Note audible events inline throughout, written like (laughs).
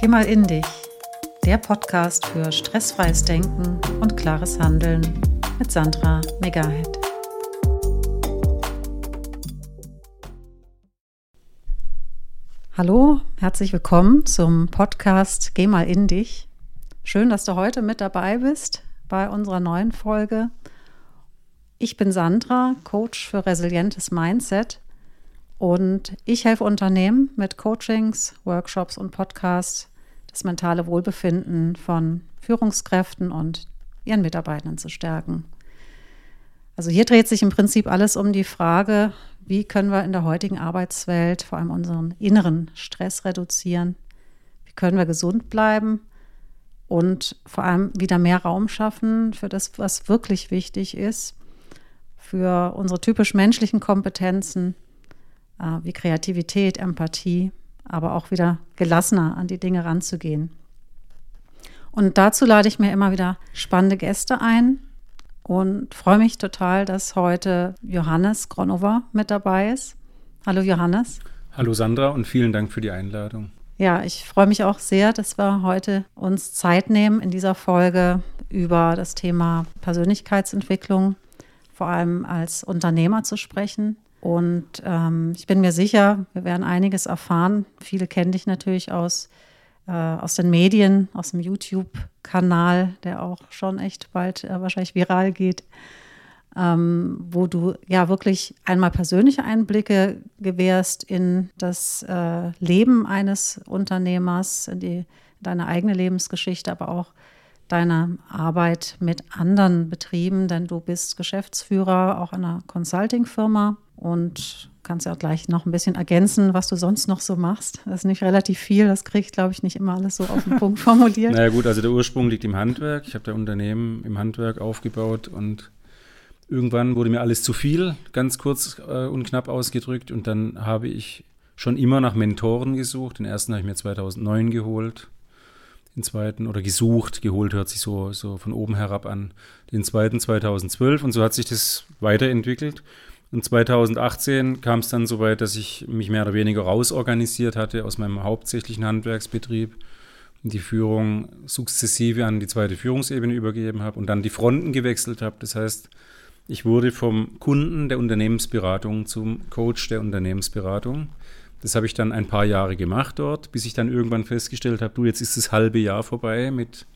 Geh mal in dich. Der Podcast für stressfreies Denken und klares Handeln mit Sandra Megahead. Hallo, herzlich willkommen zum Podcast Geh mal in dich. Schön, dass du heute mit dabei bist bei unserer neuen Folge. Ich bin Sandra, Coach für resilientes Mindset und ich helfe Unternehmen mit Coachings, Workshops und Podcasts das mentale Wohlbefinden von Führungskräften und ihren Mitarbeitern zu stärken. Also hier dreht sich im Prinzip alles um die Frage, wie können wir in der heutigen Arbeitswelt vor allem unseren inneren Stress reduzieren? Wie können wir gesund bleiben und vor allem wieder mehr Raum schaffen für das, was wirklich wichtig ist, für unsere typisch menschlichen Kompetenzen äh, wie Kreativität, Empathie aber auch wieder gelassener an die Dinge ranzugehen. Und dazu lade ich mir immer wieder spannende Gäste ein und freue mich total, dass heute Johannes Gronover mit dabei ist. Hallo Johannes. Hallo Sandra und vielen Dank für die Einladung. Ja, ich freue mich auch sehr, dass wir heute uns Zeit nehmen, in dieser Folge über das Thema Persönlichkeitsentwicklung, vor allem als Unternehmer zu sprechen. Und ähm, ich bin mir sicher, wir werden einiges erfahren. Viele kennen dich natürlich aus, äh, aus den Medien, aus dem YouTube-Kanal, der auch schon echt bald äh, wahrscheinlich viral geht, ähm, wo du ja wirklich einmal persönliche Einblicke gewährst in das äh, Leben eines Unternehmers, in die, deine eigene Lebensgeschichte, aber auch deine Arbeit mit anderen Betrieben, denn du bist Geschäftsführer auch einer Consulting-Firma und kannst ja auch gleich noch ein bisschen ergänzen, was du sonst noch so machst. Das ist nicht relativ viel, das kriege ich, glaube ich, nicht immer alles so auf den Punkt (laughs) formuliert. naja gut, also der Ursprung liegt im Handwerk. Ich habe da Unternehmen im Handwerk aufgebaut und irgendwann wurde mir alles zu viel, ganz kurz äh, und knapp ausgedrückt. Und dann habe ich schon immer nach Mentoren gesucht. Den ersten habe ich mir 2009 geholt. Den zweiten oder gesucht, geholt hört sich so, so von oben herab an. Den zweiten 2012 und so hat sich das weiterentwickelt. Und 2018 kam es dann so weit, dass ich mich mehr oder weniger rausorganisiert hatte aus meinem hauptsächlichen Handwerksbetrieb und die Führung sukzessive an die zweite Führungsebene übergeben habe und dann die Fronten gewechselt habe. Das heißt, ich wurde vom Kunden der Unternehmensberatung zum Coach der Unternehmensberatung. Das habe ich dann ein paar Jahre gemacht dort, bis ich dann irgendwann festgestellt habe, du, jetzt ist das halbe Jahr vorbei mit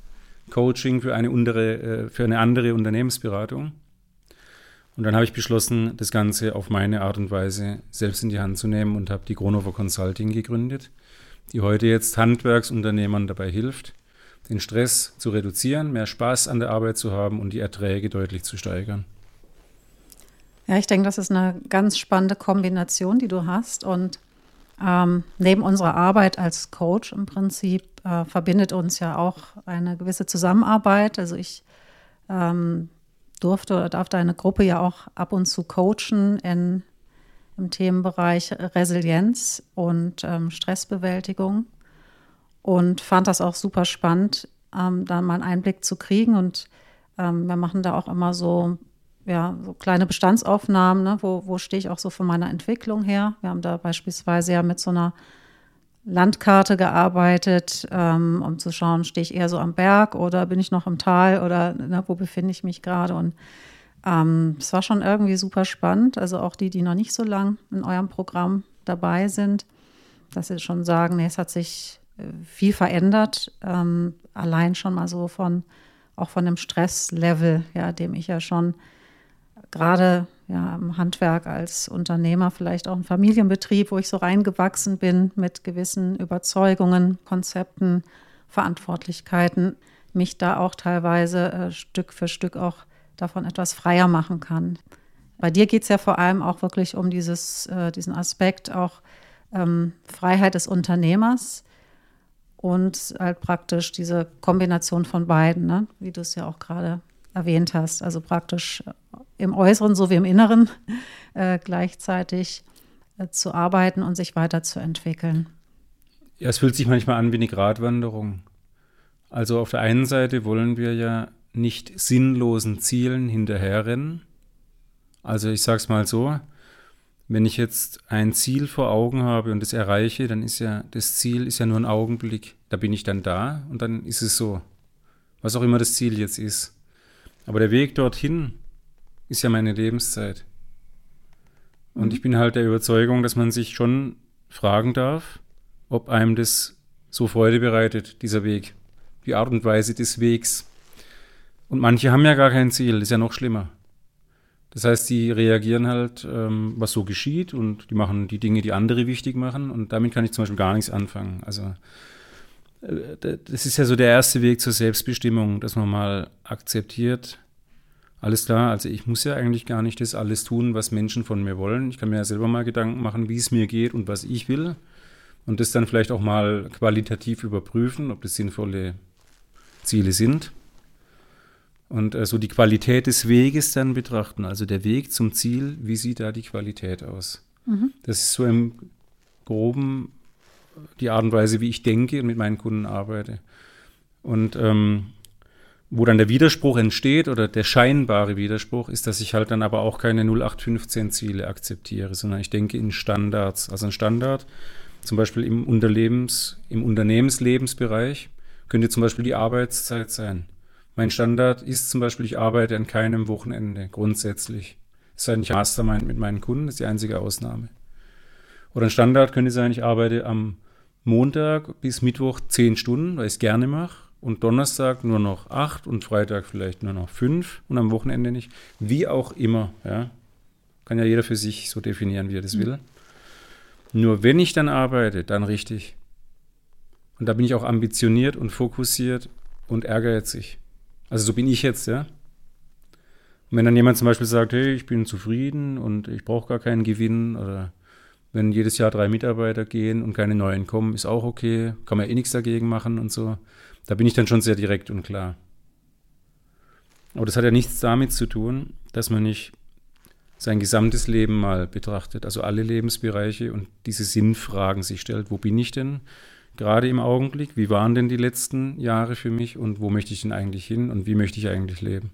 Coaching für eine, untere, äh, für eine andere Unternehmensberatung. Und dann habe ich beschlossen, das Ganze auf meine Art und Weise selbst in die Hand zu nehmen und habe die Gronover Consulting gegründet, die heute jetzt Handwerksunternehmern dabei hilft, den Stress zu reduzieren, mehr Spaß an der Arbeit zu haben und die Erträge deutlich zu steigern. Ja, ich denke, das ist eine ganz spannende Kombination, die du hast. Und ähm, neben unserer Arbeit als Coach im Prinzip äh, verbindet uns ja auch eine gewisse Zusammenarbeit. Also ich ähm, durfte oder darf deine Gruppe ja auch ab und zu coachen in, im Themenbereich Resilienz und ähm, Stressbewältigung und fand das auch super spannend, ähm, da mal einen Einblick zu kriegen. Und ähm, wir machen da auch immer so, ja, so kleine Bestandsaufnahmen, ne? wo, wo stehe ich auch so von meiner Entwicklung her. Wir haben da beispielsweise ja mit so einer Landkarte gearbeitet, ähm, um zu schauen, stehe ich eher so am Berg oder bin ich noch im Tal oder ne, wo befinde ich mich gerade. Und ähm, es war schon irgendwie super spannend. Also auch die, die noch nicht so lang in eurem Programm dabei sind, dass sie schon sagen, nee, es hat sich äh, viel verändert. Ähm, allein schon mal so von, auch von dem Stresslevel, ja, dem ich ja schon gerade ja, im Handwerk als Unternehmer, vielleicht auch ein Familienbetrieb, wo ich so reingewachsen bin mit gewissen Überzeugungen, Konzepten, Verantwortlichkeiten, mich da auch teilweise äh, Stück für Stück auch davon etwas freier machen kann. Bei dir geht es ja vor allem auch wirklich um dieses, äh, diesen Aspekt auch ähm, Freiheit des Unternehmers und halt praktisch diese Kombination von beiden, ne? wie du es ja auch gerade erwähnt hast. Also praktisch im Äußeren sowie im Inneren äh, gleichzeitig äh, zu arbeiten und sich weiterzuentwickeln. Ja, es fühlt sich manchmal an wie eine Gratwanderung. Also auf der einen Seite wollen wir ja nicht sinnlosen Zielen hinterherrennen. Also ich sage es mal so, wenn ich jetzt ein Ziel vor Augen habe und das erreiche, dann ist ja das Ziel ist ja nur ein Augenblick. Da bin ich dann da und dann ist es so. Was auch immer das Ziel jetzt ist. Aber der Weg dorthin ist ja meine Lebenszeit. Und mhm. ich bin halt der Überzeugung, dass man sich schon fragen darf, ob einem das so Freude bereitet, dieser Weg, die Art und Weise des Wegs. Und manche haben ja gar kein Ziel, das ist ja noch schlimmer. Das heißt, die reagieren halt, ähm, was so geschieht und die machen die Dinge, die andere wichtig machen und damit kann ich zum Beispiel gar nichts anfangen. Also das ist ja so der erste Weg zur Selbstbestimmung, dass man mal akzeptiert, alles klar, also ich muss ja eigentlich gar nicht das alles tun, was Menschen von mir wollen. Ich kann mir ja selber mal Gedanken machen, wie es mir geht und was ich will. Und das dann vielleicht auch mal qualitativ überprüfen, ob das sinnvolle Ziele sind. Und äh, so die Qualität des Weges dann betrachten. Also der Weg zum Ziel, wie sieht da die Qualität aus? Mhm. Das ist so im Groben die Art und Weise, wie ich denke und mit meinen Kunden arbeite. Und ähm, wo dann der Widerspruch entsteht oder der scheinbare Widerspruch ist, dass ich halt dann aber auch keine 0815 Ziele akzeptiere, sondern ich denke in Standards. Also ein Standard, zum Beispiel im, Unterlebens, im Unternehmenslebensbereich, könnte zum Beispiel die Arbeitszeit sein. Mein Standard ist zum Beispiel, ich arbeite an keinem Wochenende grundsätzlich. Sei denn, ich Mastermind mit meinen Kunden, das ist die einzige Ausnahme. Oder ein Standard könnte sein, ich arbeite am Montag bis Mittwoch zehn Stunden, weil ich es gerne mache und Donnerstag nur noch acht und Freitag vielleicht nur noch fünf und am Wochenende nicht. Wie auch immer, ja. Kann ja jeder für sich so definieren, wie er das mhm. will. Nur wenn ich dann arbeite, dann richtig. Und da bin ich auch ambitioniert und fokussiert und ehrgeizig. Also so bin ich jetzt, ja. Und wenn dann jemand zum Beispiel sagt, hey, ich bin zufrieden und ich brauche gar keinen Gewinn oder wenn jedes Jahr drei Mitarbeiter gehen und keine neuen kommen, ist auch okay, kann man eh nichts dagegen machen und so. Da bin ich dann schon sehr direkt und klar. Aber das hat ja nichts damit zu tun, dass man nicht sein gesamtes Leben mal betrachtet, also alle Lebensbereiche und diese Sinnfragen sich stellt. Wo bin ich denn gerade im Augenblick? Wie waren denn die letzten Jahre für mich und wo möchte ich denn eigentlich hin und wie möchte ich eigentlich leben?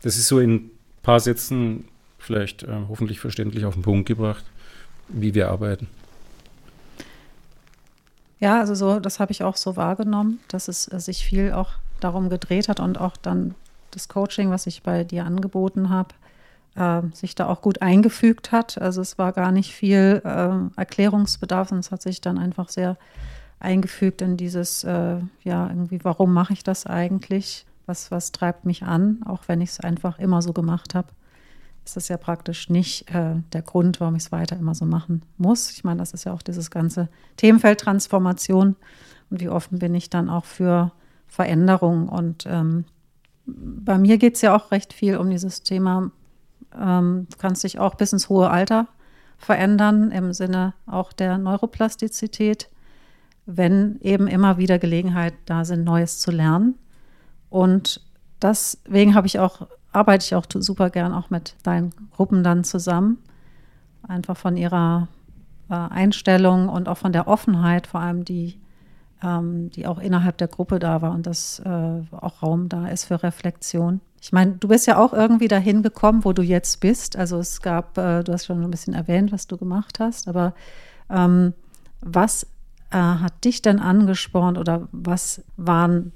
Das ist so in ein paar Sätzen vielleicht äh, hoffentlich verständlich auf den Punkt gebracht, wie wir arbeiten. Ja, also so, das habe ich auch so wahrgenommen, dass es äh, sich viel auch darum gedreht hat und auch dann das Coaching, was ich bei dir angeboten habe, äh, sich da auch gut eingefügt hat. Also es war gar nicht viel äh, Erklärungsbedarf, sondern es hat sich dann einfach sehr eingefügt in dieses, äh, ja, irgendwie, warum mache ich das eigentlich? Was, was treibt mich an, auch wenn ich es einfach immer so gemacht habe ist das ja praktisch nicht äh, der Grund, warum ich es weiter immer so machen muss. Ich meine, das ist ja auch dieses ganze Themenfeld Transformation und wie offen bin ich dann auch für Veränderungen. Und ähm, bei mir geht es ja auch recht viel um dieses Thema, ähm, du kannst dich auch bis ins hohe Alter verändern, im Sinne auch der Neuroplastizität, wenn eben immer wieder Gelegenheit da sind, Neues zu lernen. Und deswegen habe ich auch arbeite ich auch super gern auch mit deinen Gruppen dann zusammen. Einfach von ihrer äh, Einstellung und auch von der Offenheit, vor allem die, ähm, die auch innerhalb der Gruppe da war und dass äh, auch Raum da ist für Reflexion. Ich meine, du bist ja auch irgendwie dahin gekommen, wo du jetzt bist. Also es gab, äh, du hast schon ein bisschen erwähnt, was du gemacht hast, aber ähm, was äh, hat dich denn angespornt oder was waren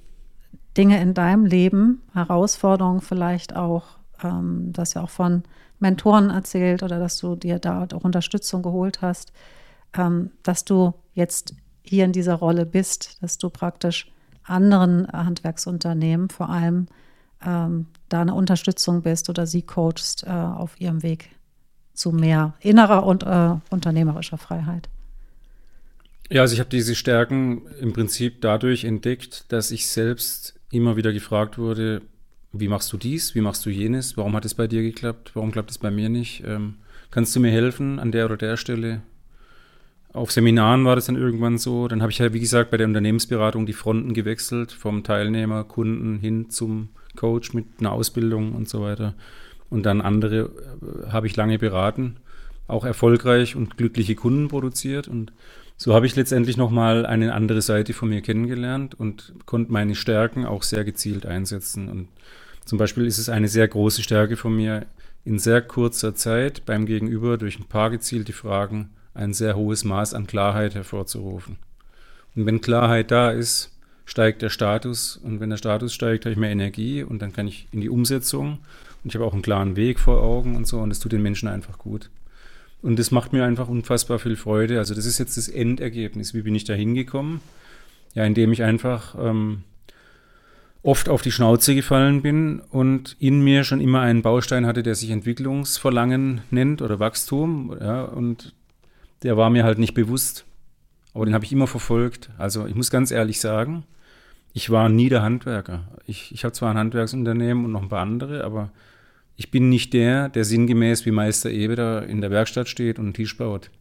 Dinge in deinem Leben, Herausforderungen vielleicht auch, ähm, das ja auch von Mentoren erzählt oder dass du dir da auch Unterstützung geholt hast, ähm, dass du jetzt hier in dieser Rolle bist, dass du praktisch anderen Handwerksunternehmen vor allem ähm, da eine Unterstützung bist oder sie coachst äh, auf ihrem Weg zu mehr innerer und äh, unternehmerischer Freiheit. Ja, also ich habe diese Stärken im Prinzip dadurch entdeckt, dass ich selbst immer wieder gefragt wurde, wie machst du dies, wie machst du jenes, warum hat es bei dir geklappt, warum klappt es bei mir nicht, ähm, kannst du mir helfen an der oder der Stelle? Auf Seminaren war das dann irgendwann so, dann habe ich ja, wie gesagt, bei der Unternehmensberatung die Fronten gewechselt, vom Teilnehmer, Kunden hin zum Coach mit einer Ausbildung und so weiter. Und dann andere äh, habe ich lange beraten, auch erfolgreich und glückliche Kunden produziert und so habe ich letztendlich nochmal eine andere Seite von mir kennengelernt und konnte meine Stärken auch sehr gezielt einsetzen. Und zum Beispiel ist es eine sehr große Stärke von mir, in sehr kurzer Zeit beim Gegenüber durch ein paar gezielte Fragen ein sehr hohes Maß an Klarheit hervorzurufen. Und wenn Klarheit da ist, steigt der Status und wenn der Status steigt, habe ich mehr Energie und dann kann ich in die Umsetzung und ich habe auch einen klaren Weg vor Augen und so und das tut den Menschen einfach gut. Und das macht mir einfach unfassbar viel Freude. Also das ist jetzt das Endergebnis. Wie bin ich da hingekommen? Ja, indem ich einfach ähm, oft auf die Schnauze gefallen bin und in mir schon immer einen Baustein hatte, der sich Entwicklungsverlangen nennt oder Wachstum. Ja, und der war mir halt nicht bewusst. Aber den habe ich immer verfolgt. Also ich muss ganz ehrlich sagen, ich war nie der Handwerker. Ich, ich habe zwar ein Handwerksunternehmen und noch ein paar andere, aber ich bin nicht der, der sinngemäß wie Meister da in der Werkstatt steht und einen Tisch baut.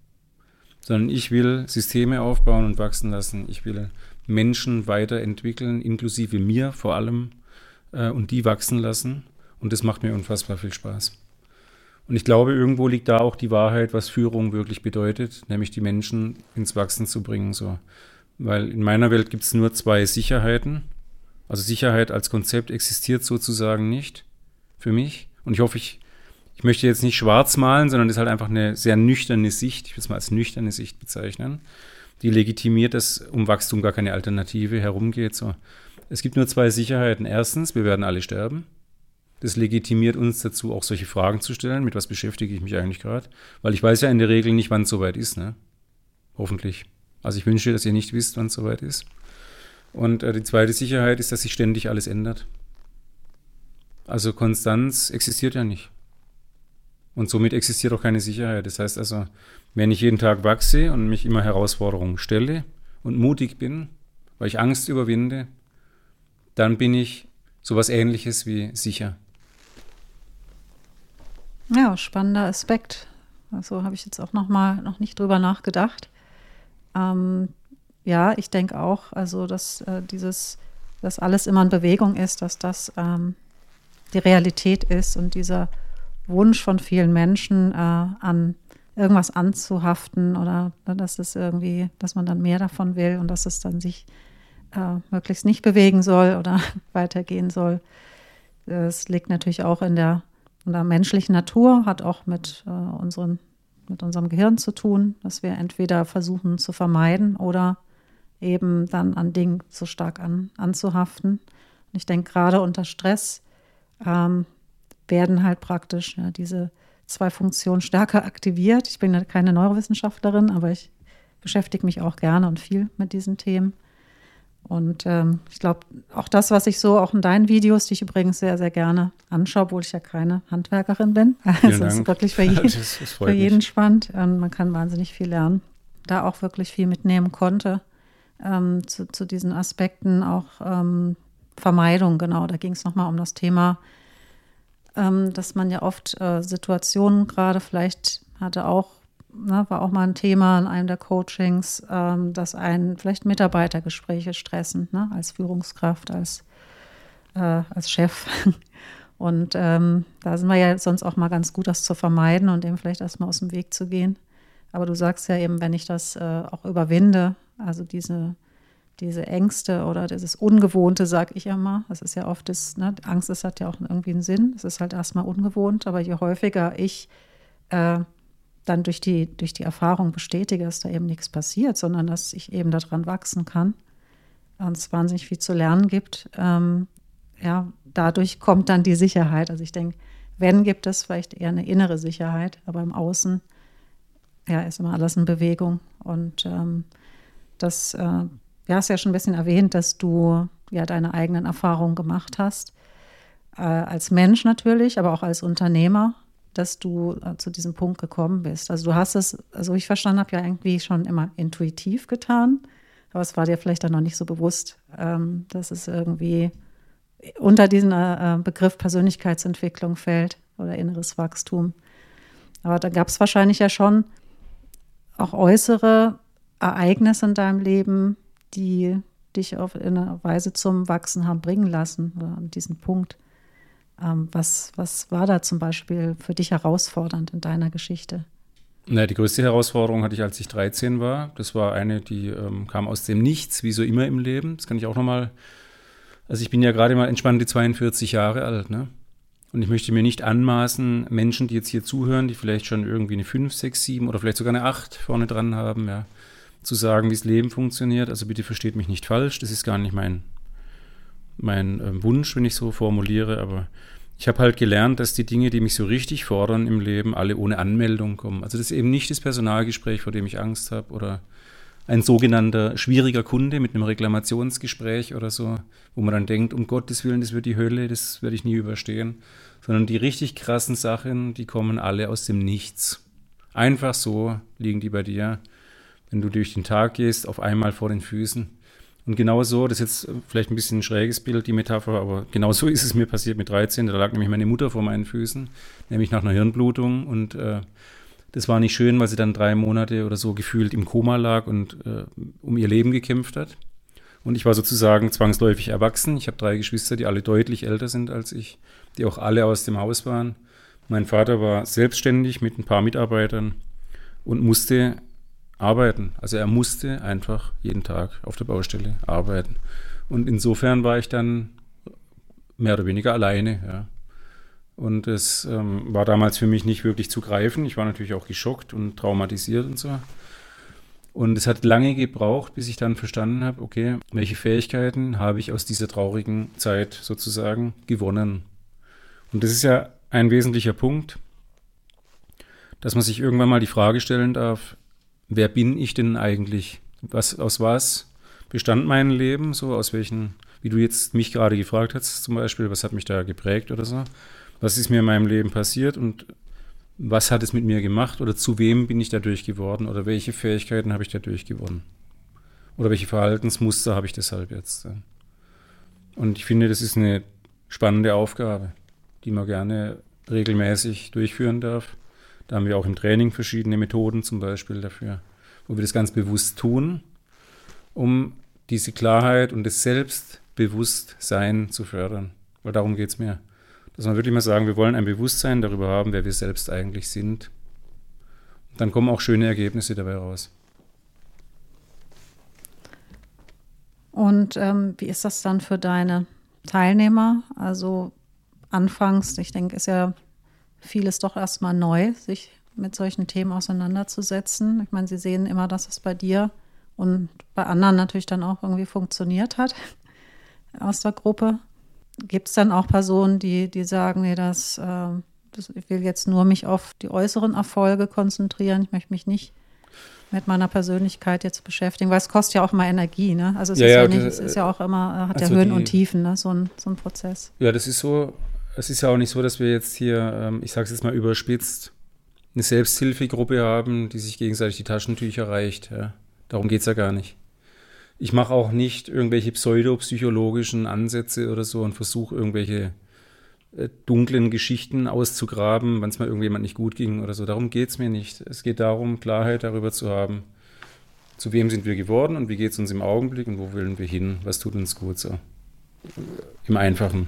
Sondern ich will Systeme aufbauen und wachsen lassen. Ich will Menschen weiterentwickeln, inklusive mir vor allem, äh, und die wachsen lassen. Und das macht mir unfassbar viel Spaß. Und ich glaube, irgendwo liegt da auch die Wahrheit, was Führung wirklich bedeutet, nämlich die Menschen ins Wachsen zu bringen. So. Weil in meiner Welt gibt es nur zwei Sicherheiten. Also Sicherheit als Konzept existiert sozusagen nicht für mich. Und ich hoffe, ich, ich möchte jetzt nicht schwarz malen, sondern das ist halt einfach eine sehr nüchterne Sicht, ich will es mal als nüchterne Sicht bezeichnen, die legitimiert, dass um Wachstum gar keine Alternative herumgeht. So. Es gibt nur zwei Sicherheiten. Erstens, wir werden alle sterben. Das legitimiert uns dazu, auch solche Fragen zu stellen. Mit was beschäftige ich mich eigentlich gerade? Weil ich weiß ja in der Regel nicht, wann es soweit ist. Ne? Hoffentlich. Also ich wünsche, dass ihr nicht wisst, wann es soweit ist. Und äh, die zweite Sicherheit ist, dass sich ständig alles ändert. Also Konstanz existiert ja nicht. Und somit existiert auch keine Sicherheit. Das heißt also, wenn ich jeden Tag wachse und mich immer Herausforderungen stelle und mutig bin, weil ich Angst überwinde, dann bin ich sowas ähnliches wie sicher. Ja, spannender Aspekt. Also habe ich jetzt auch noch mal noch nicht drüber nachgedacht. Ähm, ja, ich denke auch, also dass äh, dieses, dass alles immer in Bewegung ist, dass das ähm, die Realität ist und dieser Wunsch von vielen Menschen äh, an irgendwas anzuhaften oder ne, dass es irgendwie, dass man dann mehr davon will und dass es dann sich äh, möglichst nicht bewegen soll oder (laughs) weitergehen soll. Es liegt natürlich auch in der und der menschlichen Natur hat auch mit, äh, unseren, mit unserem Gehirn zu tun, dass wir entweder versuchen zu vermeiden oder eben dann an Dingen zu stark an, anzuhaften. Und ich denke, gerade unter Stress ähm, werden halt praktisch ja, diese zwei Funktionen stärker aktiviert. Ich bin ja keine Neurowissenschaftlerin, aber ich beschäftige mich auch gerne und viel mit diesen Themen. Und ähm, ich glaube, auch das, was ich so auch in deinen Videos, die ich übrigens sehr, sehr gerne anschaue, obwohl ich ja keine Handwerkerin bin. (laughs) Also es ist wirklich für jeden, (laughs) das, das für jeden spannend. Ähm, man kann wahnsinnig viel lernen. Da auch wirklich viel mitnehmen konnte ähm, zu, zu, diesen Aspekten, auch ähm, Vermeidung, genau. Da ging es nochmal um das Thema, ähm, dass man ja oft äh, Situationen gerade vielleicht hatte auch ne, war auch mal ein Thema in einem der Coachings, ähm, dass einen vielleicht Mitarbeitergespräche stressen, ne, als Führungskraft, als, äh, als Chef. (laughs) Und ähm, da sind wir ja sonst auch mal ganz gut, das zu vermeiden und dem vielleicht erstmal aus dem Weg zu gehen. Aber du sagst ja eben, wenn ich das äh, auch überwinde, also diese, diese Ängste oder dieses Ungewohnte, sag ich immer, das ist ja oft das, ne, Angst ist, hat ja auch irgendwie einen Sinn, es ist halt erstmal ungewohnt, aber je häufiger ich äh, dann durch die, durch die Erfahrung bestätige, dass da eben nichts passiert, sondern dass ich eben daran wachsen kann und es wahnsinnig viel zu lernen gibt. Ähm, ja, dadurch kommt dann die Sicherheit. Also ich denke, wenn gibt es vielleicht eher eine innere Sicherheit, aber im Außen ja, ist immer alles in Bewegung. Und ähm, das, äh, ja, hast ja schon ein bisschen erwähnt, dass du ja deine eigenen Erfahrungen gemacht hast. Äh, als Mensch natürlich, aber auch als Unternehmer dass du äh, zu diesem Punkt gekommen bist. Also du hast es, so ich verstanden habe, ja irgendwie schon immer intuitiv getan, aber es war dir vielleicht dann noch nicht so bewusst, ähm, dass es irgendwie unter diesen äh, Begriff Persönlichkeitsentwicklung fällt oder inneres Wachstum. Aber da gab es wahrscheinlich ja schon auch äußere Ereignisse in deinem Leben, die dich auf eine Weise zum Wachsen haben bringen lassen oder an diesen Punkt. Ähm, was, was war da zum Beispiel für dich herausfordernd in deiner Geschichte? Na, die größte Herausforderung hatte ich, als ich 13 war. Das war eine, die ähm, kam aus dem Nichts, wie so immer im Leben. Das kann ich auch nochmal. Also ich bin ja gerade mal entspannte 42 Jahre alt, ne? Und ich möchte mir nicht anmaßen, Menschen, die jetzt hier zuhören, die vielleicht schon irgendwie eine 5, 6, 7 oder vielleicht sogar eine 8 vorne dran haben, ja, zu sagen, wie das Leben funktioniert. Also bitte versteht mich nicht falsch, das ist gar nicht mein, mein äh, Wunsch, wenn ich so formuliere, aber ich habe halt gelernt, dass die Dinge, die mich so richtig fordern im Leben, alle ohne Anmeldung kommen. Also das ist eben nicht das Personalgespräch, vor dem ich Angst habe oder ein sogenannter schwieriger Kunde mit einem Reklamationsgespräch oder so, wo man dann denkt, um Gottes Willen, das wird die Hölle, das werde ich nie überstehen, sondern die richtig krassen Sachen, die kommen alle aus dem Nichts. Einfach so liegen die bei dir, wenn du durch den Tag gehst, auf einmal vor den Füßen. Und genau so, das ist jetzt vielleicht ein bisschen ein schräges Bild, die Metapher, aber genau so ist es mir passiert mit 13. Da lag nämlich meine Mutter vor meinen Füßen, nämlich nach einer Hirnblutung und äh, das war nicht schön, weil sie dann drei Monate oder so gefühlt im Koma lag und äh, um ihr Leben gekämpft hat. Und ich war sozusagen zwangsläufig erwachsen. Ich habe drei Geschwister, die alle deutlich älter sind als ich, die auch alle aus dem Haus waren. Mein Vater war selbstständig mit ein paar Mitarbeitern und musste arbeiten. Also er musste einfach jeden Tag auf der Baustelle arbeiten. Und insofern war ich dann mehr oder weniger alleine. Ja. Und es ähm, war damals für mich nicht wirklich zu greifen. Ich war natürlich auch geschockt und traumatisiert und so. Und es hat lange gebraucht, bis ich dann verstanden habe, okay, welche Fähigkeiten habe ich aus dieser traurigen Zeit sozusagen gewonnen. Und das ist ja ein wesentlicher Punkt, dass man sich irgendwann mal die Frage stellen darf, wer bin ich denn eigentlich? Was, aus was bestand mein Leben? So aus welchen, wie du jetzt mich gerade gefragt hast zum Beispiel, was hat mich da geprägt oder so? was ist mir in meinem Leben passiert und was hat es mit mir gemacht oder zu wem bin ich dadurch geworden oder welche Fähigkeiten habe ich dadurch gewonnen oder welche Verhaltensmuster habe ich deshalb jetzt. Und ich finde, das ist eine spannende Aufgabe, die man gerne regelmäßig durchführen darf. Da haben wir auch im Training verschiedene Methoden zum Beispiel dafür, wo wir das ganz bewusst tun, um diese Klarheit und das Selbstbewusstsein zu fördern. Weil darum geht es mir dass man wirklich mal sagen, wir wollen ein Bewusstsein darüber haben, wer wir selbst eigentlich sind. dann kommen auch schöne Ergebnisse dabei raus. Und ähm, wie ist das dann für deine Teilnehmer? Also anfangs, ich denke, ist ja vieles doch erstmal neu, sich mit solchen Themen auseinanderzusetzen. Ich meine, sie sehen immer, dass es bei dir und bei anderen natürlich dann auch irgendwie funktioniert hat (laughs) aus der Gruppe. Gibt es dann auch Personen, die, die sagen, nee, das, äh, das, ich will jetzt nur mich auf die äußeren Erfolge konzentrieren, ich möchte mich nicht mit meiner Persönlichkeit jetzt beschäftigen, weil es kostet ja auch immer Energie, ne? Also es ja, ist ja, ja nicht, es ist ja auch immer, hat also ja Höhen die, und Tiefen, ne? So ein, so ein Prozess. Ja, das ist so, es ist ja auch nicht so, dass wir jetzt hier, ähm, ich sage es jetzt mal überspitzt, eine Selbsthilfegruppe haben, die sich gegenseitig die Taschentücher reicht. Ja? Darum geht es ja gar nicht ich mache auch nicht irgendwelche pseudopsychologischen Ansätze oder so und versuche irgendwelche äh, dunklen Geschichten auszugraben, wenn es mal irgendjemand nicht gut ging oder so. Darum geht es mir nicht. Es geht darum, Klarheit darüber zu haben, zu wem sind wir geworden und wie geht es uns im Augenblick und wo wollen wir hin, was tut uns gut so. Im Einfachen,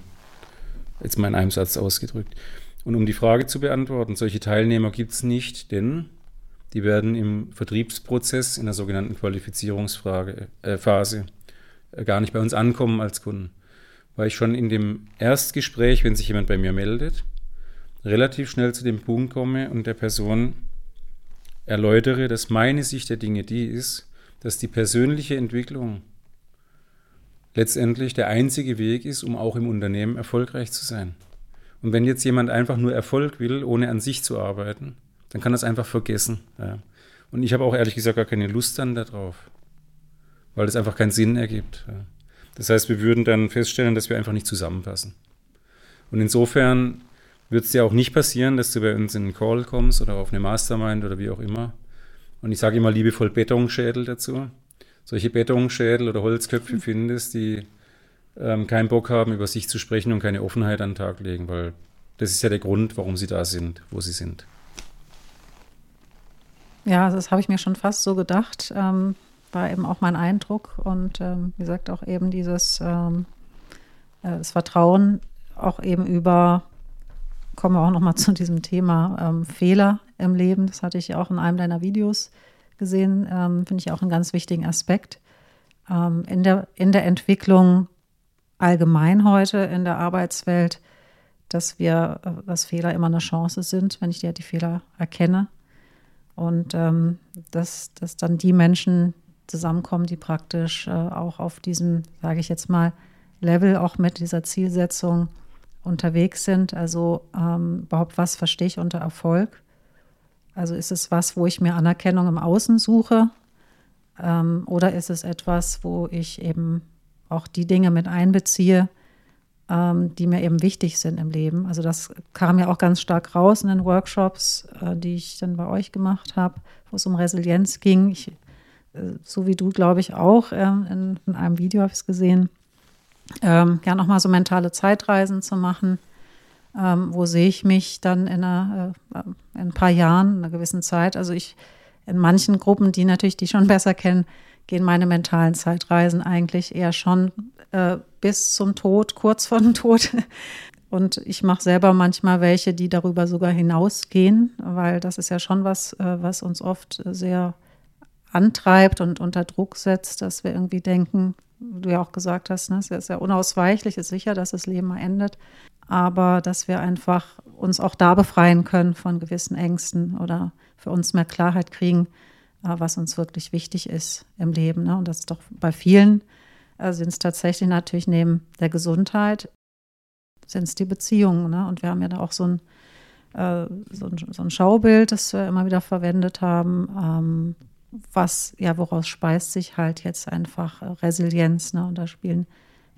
jetzt mal in einem Satz ausgedrückt. Und um die Frage zu beantworten, solche Teilnehmer gibt es nicht, denn die werden im Vertriebsprozess in der sogenannten Qualifizierungsphase äh, äh, gar nicht bei uns ankommen als Kunden. Weil ich schon in dem Erstgespräch, wenn sich jemand bei mir meldet, relativ schnell zu dem Punkt komme und der Person erläutere, dass meine Sicht der Dinge die ist, dass die persönliche Entwicklung letztendlich der einzige Weg ist, um auch im Unternehmen erfolgreich zu sein. Und wenn jetzt jemand einfach nur Erfolg will, ohne an sich zu arbeiten, dann kann das einfach vergessen. Ja. Und ich habe auch ehrlich gesagt gar keine Lust dann darauf, weil das einfach keinen Sinn ergibt. Ja. Das heißt, wir würden dann feststellen, dass wir einfach nicht zusammenpassen. Und insofern wird es dir auch nicht passieren, dass du bei uns in einen Call kommst oder auf eine Mastermind oder wie auch immer. Und ich sage immer liebevoll Betonschädel dazu. Solche Betonschädel oder Holzköpfe findest, die ähm, keinen Bock haben, über sich zu sprechen und keine Offenheit an den Tag legen, weil das ist ja der Grund, warum sie da sind, wo sie sind. Ja, das habe ich mir schon fast so gedacht. Ähm, war eben auch mein Eindruck. Und ähm, wie gesagt, auch eben dieses ähm, äh, das Vertrauen auch eben über, kommen wir auch nochmal zu diesem Thema ähm, Fehler im Leben. Das hatte ich ja auch in einem deiner Videos gesehen. Ähm, finde ich auch einen ganz wichtigen Aspekt. Ähm, in, der, in der Entwicklung allgemein heute in der Arbeitswelt dass wir, äh, dass Fehler immer eine Chance sind, wenn ich die, die Fehler erkenne. Und ähm, dass, dass dann die Menschen zusammenkommen, die praktisch äh, auch auf diesem, sage ich jetzt mal, Level auch mit dieser Zielsetzung unterwegs sind. Also ähm, überhaupt, was verstehe ich unter Erfolg? Also ist es was, wo ich mir Anerkennung im Außen suche? Ähm, oder ist es etwas, wo ich eben auch die Dinge mit einbeziehe, ähm, die mir eben wichtig sind im Leben? Also das kam ja auch ganz stark raus in den Workshops, äh, die ich dann bei euch gemacht habe, wo es um Resilienz ging. Ich, äh, so wie du, glaube ich, auch äh, in, in, einem Video habe ich es gesehen, ähm, ja nochmal so mentale Zeitreisen zu machen ähm, wo sehe ich mich dann in, einer, äh, in ein paar Jahren, in einer gewissen Zeit. Also ich, in manchen Gruppen, die natürlich die schon (laughs) besser kennen, gehen meine mentalen Zeitreisen eigentlich eher schon äh, bis zum Tod, kurz vor dem Tod. (laughs) Und ich mache selber manchmal welche, die darüber sogar hinausgehen, weil das ist ja schon was, äh, was uns oft sehr antreibt und unter Druck setzt, dass wir irgendwie denken, du ja auch gesagt hast, ne, es ist ja unausweichlich, ist sicher, dass das Leben mal endet aber dass wir einfach uns auch da befreien können von gewissen Ängsten oder für uns mehr Klarheit kriegen, äh, was uns wirklich wichtig ist im Leben. Ne? Und das ist doch bei vielen äh, sind es tatsächlich natürlich neben der Gesundheit, sind es die Beziehungen. Ne? Und wir haben ja da auch so ein, äh, so ein, so ein Schaubild, das wir immer wieder verwendet haben, ähm, was, ja, woraus speist sich halt jetzt einfach Resilienz. Ne? Und da spielen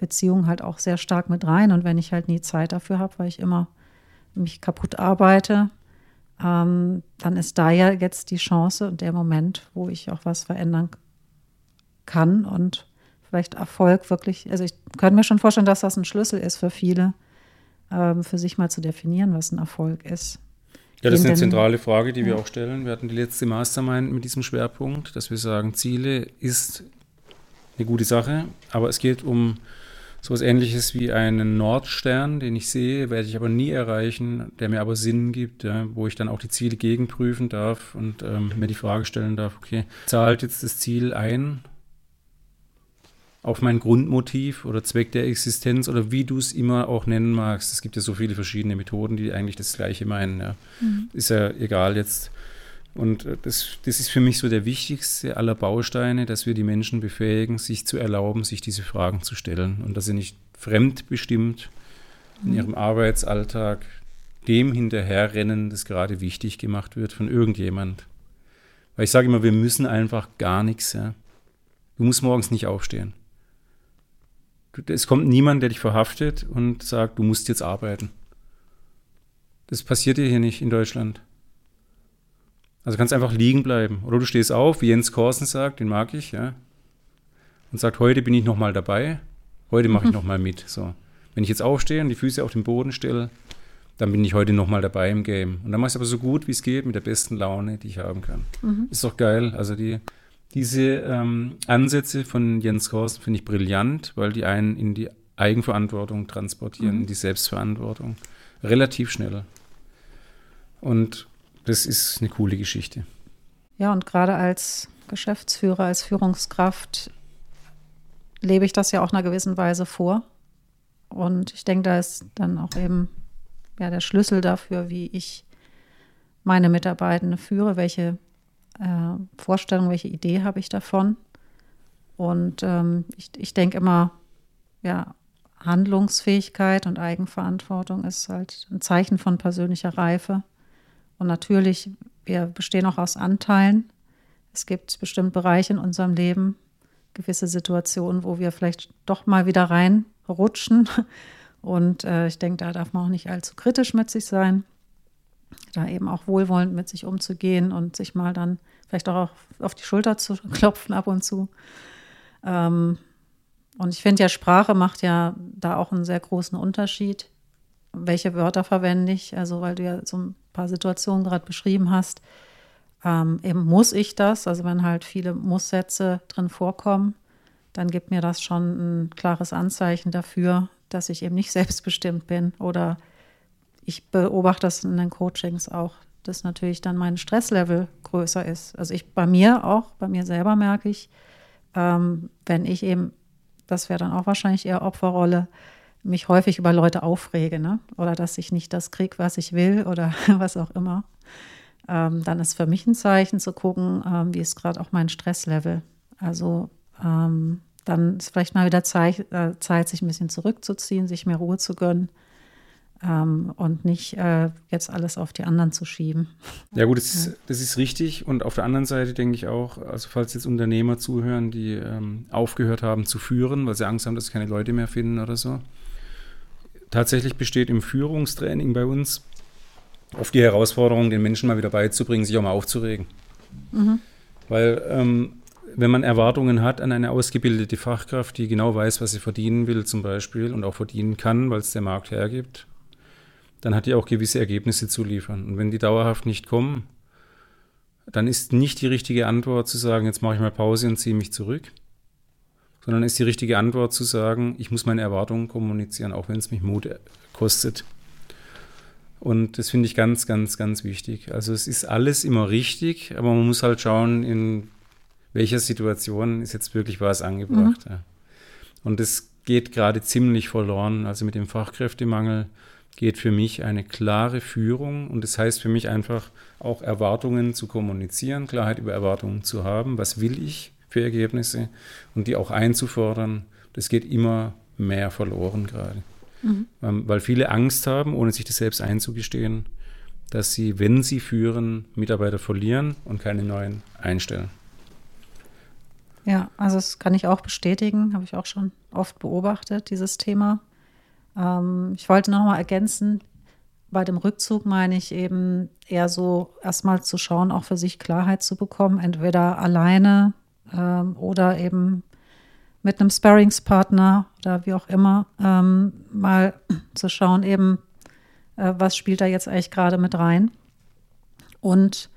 Beziehung halt auch sehr stark mit rein. Und wenn ich halt nie Zeit dafür habe, weil ich immer mich kaputt arbeite, ähm, dann ist da ja jetzt die Chance und der Moment, wo ich auch was verändern kann und vielleicht Erfolg wirklich, also ich könnte mir schon vorstellen, dass das ein Schlüssel ist für viele, ähm, für sich mal zu definieren, was ein Erfolg ist. Ja, das ist eine zentrale Frage, die wir auch stellen. Wir hatten die letzte Mastermind mit diesem Schwerpunkt, dass wir sagen, Ziele ist eine gute Sache, aber es geht um so etwas ähnliches wie einen Nordstern, den ich sehe, werde ich aber nie erreichen, der mir aber Sinn gibt, ja, wo ich dann auch die Ziele gegenprüfen darf und ähm, mir die Frage stellen darf, okay, zahlt jetzt das Ziel ein auf mein Grundmotiv oder Zweck der Existenz oder wie du es immer auch nennen magst. Es gibt ja so viele verschiedene Methoden, die eigentlich das Gleiche meinen. Ja. Mhm. Ist ja egal jetzt, und äh, das, das ist für mich so der wichtigste aller Bausteine, dass wir die Menschen befähigen, sich zu erlauben, sich diese Fragen zu stellen und dass sie nicht fremdbestimmt in mhm. ihrem Arbeitsalltag dem hinterherrennen, das gerade wichtig gemacht wird von irgendjemand. Weil ich sage immer, wir müssen einfach gar nichts. Ja. Du musst morgens nicht aufstehen. Es kommt niemand, der dich verhaftet und sagt, du musst jetzt arbeiten. Das passiert dir hier nicht in Deutschland. Also kannst einfach liegen bleiben. Oder du stehst auf, wie Jens Korsen sagt, den mag ich, ja. Und sagt, heute bin ich nochmal dabei. Heute mache ich (laughs) nochmal mit. So. Wenn ich jetzt aufstehe und die Füße auf den Boden stelle, dann bin ich heute nochmal dabei im Game. Und dann mache ich es aber so gut, wie es geht, mit der besten Laune, die ich haben kann. Mhm. Ist doch geil. Also die, diese ähm, Ansätze von Jens Korsen finde ich brillant, weil die einen in die Eigenverantwortung transportieren, mhm. in die Selbstverantwortung. Relativ schnell. Und das ist eine coole Geschichte. Ja, und gerade als Geschäftsführer, als Führungskraft lebe ich das ja auch in einer gewissen Weise vor. Und ich denke, da ist dann auch eben ja, der Schlüssel dafür, wie ich meine Mitarbeitenden führe, welche äh, Vorstellung, welche Idee habe ich davon. Und ähm, ich, ich denke immer, ja, Handlungsfähigkeit und Eigenverantwortung ist halt ein Zeichen von persönlicher Reife. Und natürlich, wir bestehen auch aus Anteilen. Es gibt bestimmt Bereiche in unserem Leben, gewisse Situationen, wo wir vielleicht doch mal wieder reinrutschen. (laughs) Und äh, ich denke, da darf man auch nicht allzu kritisch mit sich sein. Da eben auch wohlwollend mit sich umzugehen und sich mal dann vielleicht auch auf die Schulter zu (laughs) klopfen ab und zu. Ähm, und ich finde ja, Sprache macht ja da auch einen sehr großen Unterschied. Welche Wörter verwende ich? Also, weil du ja so ein paar Situationen gerade beschrieben hast, ähm, eben muss ich das, also wenn halt viele Muss-Sätze drin vorkommen, dann gibt mir das schon ein klares Anzeichen dafür, dass ich eben nicht (laughs) selbstbestimmt bin. Oder ich beobachte das in den Coachings auch, dass natürlich dann mein Stresslevel größer ist. Also ich bei mir auch, bei mir selber merke ich, ähm, wenn ich eben, das wäre dann auch wahrscheinlich eher Opferrolle, mich häufig über Leute aufrege, ne? oder dass ich nicht das kriege, was ich will oder (laughs) was auch immer. Ähm, dann ist für mich ein Zeichen zu gucken, ähm, wie ist gerade auch mein Stresslevel. Also ähm, dann ist vielleicht mal wieder Zeit, äh, Zeit, sich ein bisschen zurückzuziehen, sich mehr Ruhe zu gönnen ähm, und nicht äh, jetzt alles auf die anderen zu schieben. Ja gut, das, ist, das ist richtig. Und auf der anderen Seite denke ich auch, also falls jetzt Unternehmer zuhören, die ähm, aufgehört haben zu führen, weil sie Angst haben, dass sie keine Leute mehr finden oder so. Tatsächlich besteht im Führungstraining bei uns oft die Herausforderung, den Menschen mal wieder beizubringen, sich auch mal aufzuregen. Mhm. Weil ähm, wenn man Erwartungen hat an eine ausgebildete Fachkraft, die genau weiß, was sie verdienen will zum Beispiel und auch verdienen kann, weil es der Markt hergibt, dann hat die auch gewisse Ergebnisse zu liefern. Und wenn die dauerhaft nicht kommen, dann ist nicht die richtige Antwort zu sagen, jetzt mache ich mal Pause und ziehe mich zurück, sondern ist die richtige Antwort zu sagen, ich muss meine Erwartungen kommunizieren, auch wenn es mich Mut kostet. Und das finde ich ganz, ganz, ganz wichtig. Also es ist alles immer richtig, aber man muss halt schauen, in welcher Situation ist jetzt wirklich was angebracht. Mhm. Ja. Und das geht gerade ziemlich verloren. Also mit dem Fachkräftemangel geht für mich eine klare Führung und das heißt für mich einfach auch Erwartungen zu kommunizieren, Klarheit über Erwartungen zu haben. Was will ich für Ergebnisse und die auch einzufordern. Das geht immer mehr verloren gerade. Mhm. Ähm, weil viele Angst haben, ohne sich das selbst einzugestehen, dass sie, wenn sie führen, Mitarbeiter verlieren und keine neuen einstellen. Ja, also das kann ich auch bestätigen, habe ich auch schon oft beobachtet, dieses Thema. Ähm, ich wollte noch mal ergänzen, bei dem Rückzug meine ich eben eher so erstmal zu schauen, auch für sich Klarheit zu bekommen, entweder alleine ähm, oder eben mit einem Sparringspartner oder wie auch immer, ähm, mal (clears throat) zu schauen, eben, äh, was spielt da jetzt eigentlich gerade mit rein. Und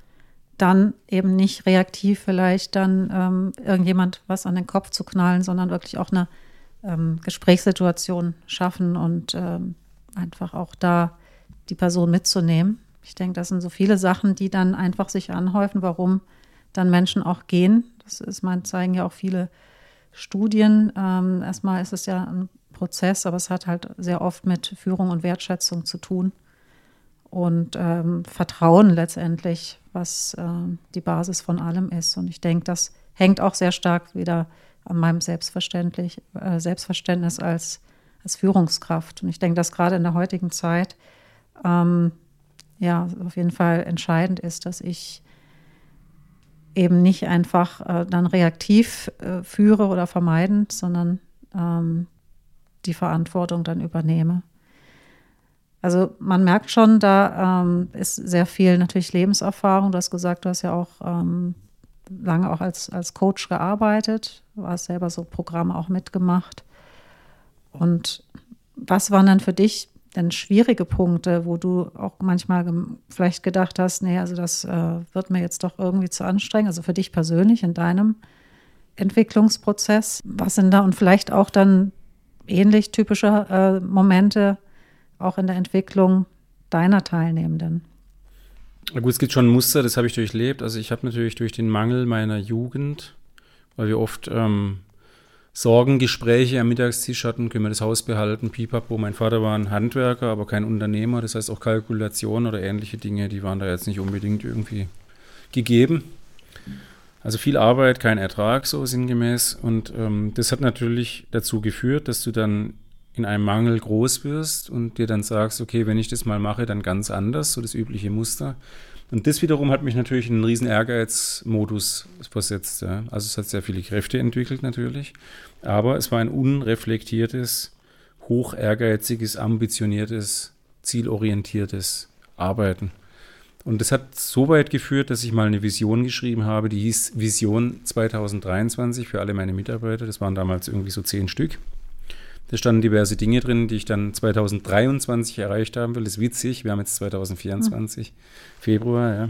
dann eben nicht reaktiv vielleicht dann ähm, irgendjemand was an den Kopf zu knallen, sondern wirklich auch eine ähm, Gesprächssituation schaffen und ähm, einfach auch da die Person mitzunehmen. Ich denke, das sind so viele Sachen, die dann einfach sich anhäufen, warum dann Menschen auch gehen. Das ist, man zeigen ja auch viele Studien. Ähm, erstmal ist es ja ein Prozess, aber es hat halt sehr oft mit Führung und Wertschätzung zu tun und ähm, Vertrauen letztendlich, was äh, die Basis von allem ist. Und ich denke, das hängt auch sehr stark wieder an meinem Selbstverständlich, äh, Selbstverständnis als, als Führungskraft. Und ich denke, dass gerade in der heutigen Zeit ähm, ja auf jeden Fall entscheidend ist, dass ich eben nicht einfach äh, dann reaktiv äh, führe oder vermeidend, sondern ähm, die Verantwortung dann übernehme. Also man merkt schon, da ähm, ist sehr viel natürlich Lebenserfahrung. Du hast gesagt, du hast ja auch ähm, lange auch als, als Coach gearbeitet, hast selber so Programme auch mitgemacht. Und was waren dann für dich denn schwierige Punkte, wo du auch manchmal vielleicht gedacht hast, nee, also das äh, wird mir jetzt doch irgendwie zu anstrengend, also für dich persönlich in deinem Entwicklungsprozess? Was sind da und vielleicht auch dann ähnlich typische äh, Momente, auch in der Entwicklung deiner Teilnehmenden? Na gut, es gibt schon ein Muster, das habe ich durchlebt. Also ich habe natürlich durch den Mangel meiner Jugend, weil wir oft ähm, Sorgengespräche am Mittagstisch hatten, können wir das Haus behalten, pipapo. Mein Vater war ein Handwerker, aber kein Unternehmer. Das heißt auch Kalkulation oder ähnliche Dinge, die waren da jetzt nicht unbedingt irgendwie gegeben. Also viel Arbeit, kein Ertrag, so sinngemäß. Und ähm, das hat natürlich dazu geführt, dass du dann in einem Mangel groß wirst und dir dann sagst, okay, wenn ich das mal mache, dann ganz anders, so das übliche Muster. Und das wiederum hat mich natürlich in einen riesen Ehrgeizmodus versetzt. Ja. Also es hat sehr viele Kräfte entwickelt natürlich, aber es war ein unreflektiertes, hoch ehrgeiziges, ambitioniertes, zielorientiertes Arbeiten. Und das hat so weit geführt, dass ich mal eine Vision geschrieben habe, die hieß Vision 2023 für alle meine Mitarbeiter. Das waren damals irgendwie so zehn Stück. Da standen diverse Dinge drin, die ich dann 2023 erreicht haben will. Das ist witzig, wir haben jetzt 2024, mhm. Februar, ja.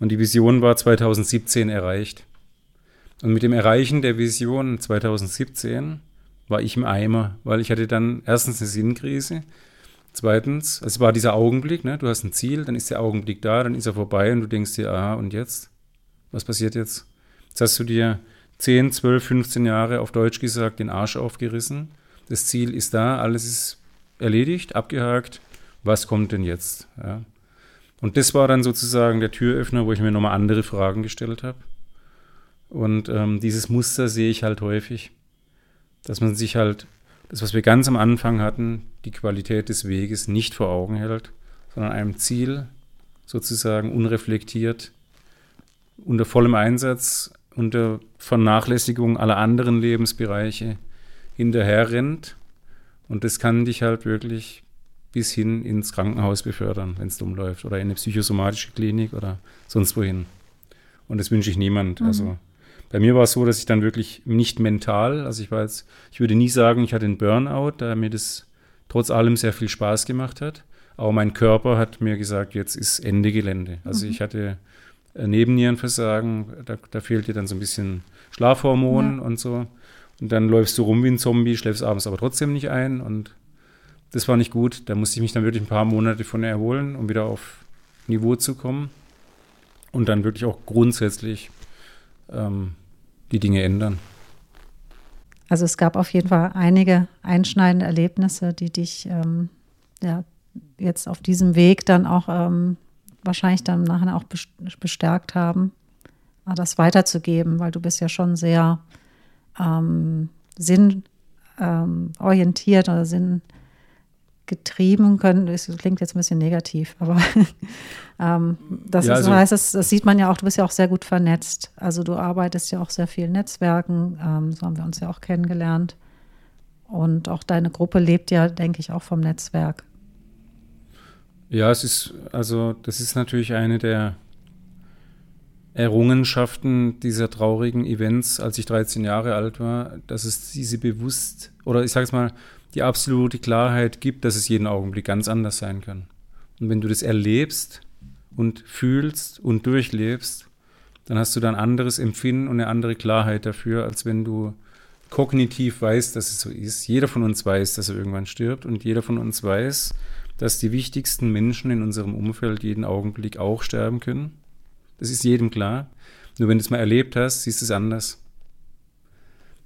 Und die Vision war 2017 erreicht. Und mit dem Erreichen der Vision 2017 war ich im Eimer, weil ich hatte dann erstens eine Sinnkrise, zweitens, es war dieser Augenblick, ne? du hast ein Ziel, dann ist der Augenblick da, dann ist er vorbei und du denkst dir, aha, und jetzt? Was passiert jetzt? Jetzt hast du dir 10, 12, 15 Jahre auf Deutsch gesagt den Arsch aufgerissen das Ziel ist da, alles ist erledigt, abgehakt, was kommt denn jetzt? Ja. Und das war dann sozusagen der Türöffner, wo ich mir nochmal andere Fragen gestellt habe. Und ähm, dieses Muster sehe ich halt häufig, dass man sich halt das, was wir ganz am Anfang hatten, die Qualität des Weges nicht vor Augen hält, sondern einem Ziel sozusagen unreflektiert, unter vollem Einsatz, unter Vernachlässigung aller anderen Lebensbereiche hinterher rennt. Und das kann dich halt wirklich bis hin ins Krankenhaus befördern, wenn es dumm läuft, oder in eine psychosomatische Klinik oder sonst wohin. Und das wünsche ich niemand. Mhm. Also bei mir war es so, dass ich dann wirklich nicht mental, also ich war jetzt, ich würde nie sagen, ich hatte einen Burnout, da mir das trotz allem sehr viel Spaß gemacht hat. Aber mein Körper hat mir gesagt, jetzt ist Ende Gelände. Also mhm. ich hatte Nebennierenversagen, da, da fehlt dir dann so ein bisschen Schlafhormon ja. und so. Und dann läufst du rum wie ein Zombie, schläfst abends aber trotzdem nicht ein und das war nicht gut. Da musste ich mich dann wirklich ein paar Monate von erholen, um wieder auf Niveau zu kommen und dann wirklich auch grundsätzlich ähm, die Dinge ändern. Also es gab auf jeden Fall einige einschneidende Erlebnisse, die dich ähm, ja, jetzt auf diesem Weg dann auch ähm, wahrscheinlich dann nachher auch bestärkt haben, äh, das weiterzugeben, weil du bist ja schon sehr ähm, sinnorientiert ähm, oder sinn getrieben können. Das klingt jetzt ein bisschen negativ, aber (laughs) ähm, das, ja, also, heißt, das, das, sieht man ja auch, du bist ja auch sehr gut vernetzt. Also du arbeitest ja auch sehr viel in Netzwerken, ähm, so haben wir uns ja auch kennengelernt. Und auch deine Gruppe lebt ja, denke ich, auch vom Netzwerk. Ja, es ist, also das ist natürlich eine der Errungenschaften dieser traurigen Events, als ich 13 Jahre alt war, dass es diese bewusst, oder ich sage es mal, die absolute Klarheit gibt, dass es jeden Augenblick ganz anders sein kann. Und wenn du das erlebst und fühlst und durchlebst, dann hast du dann anderes Empfinden und eine andere Klarheit dafür, als wenn du kognitiv weißt, dass es so ist. Jeder von uns weiß, dass er irgendwann stirbt und jeder von uns weiß, dass die wichtigsten Menschen in unserem Umfeld jeden Augenblick auch sterben können. Das ist jedem klar. Nur wenn du es mal erlebt hast, siehst du es anders.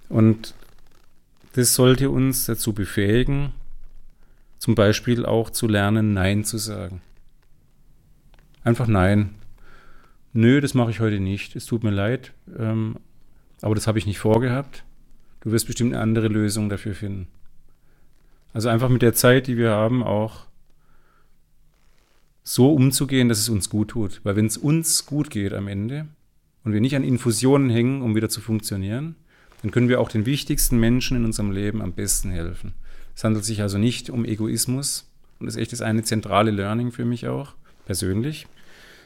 Und das sollte uns dazu befähigen, zum Beispiel auch zu lernen, Nein zu sagen. Einfach Nein. Nö, das mache ich heute nicht. Es tut mir leid, ähm, aber das habe ich nicht vorgehabt. Du wirst bestimmt eine andere Lösung dafür finden. Also einfach mit der Zeit, die wir haben, auch so umzugehen, dass es uns gut tut. Weil wenn es uns gut geht am Ende und wir nicht an Infusionen hängen, um wieder zu funktionieren, dann können wir auch den wichtigsten Menschen in unserem Leben am besten helfen. Es handelt sich also nicht um Egoismus und das ist echt das eine zentrale Learning für mich auch, persönlich,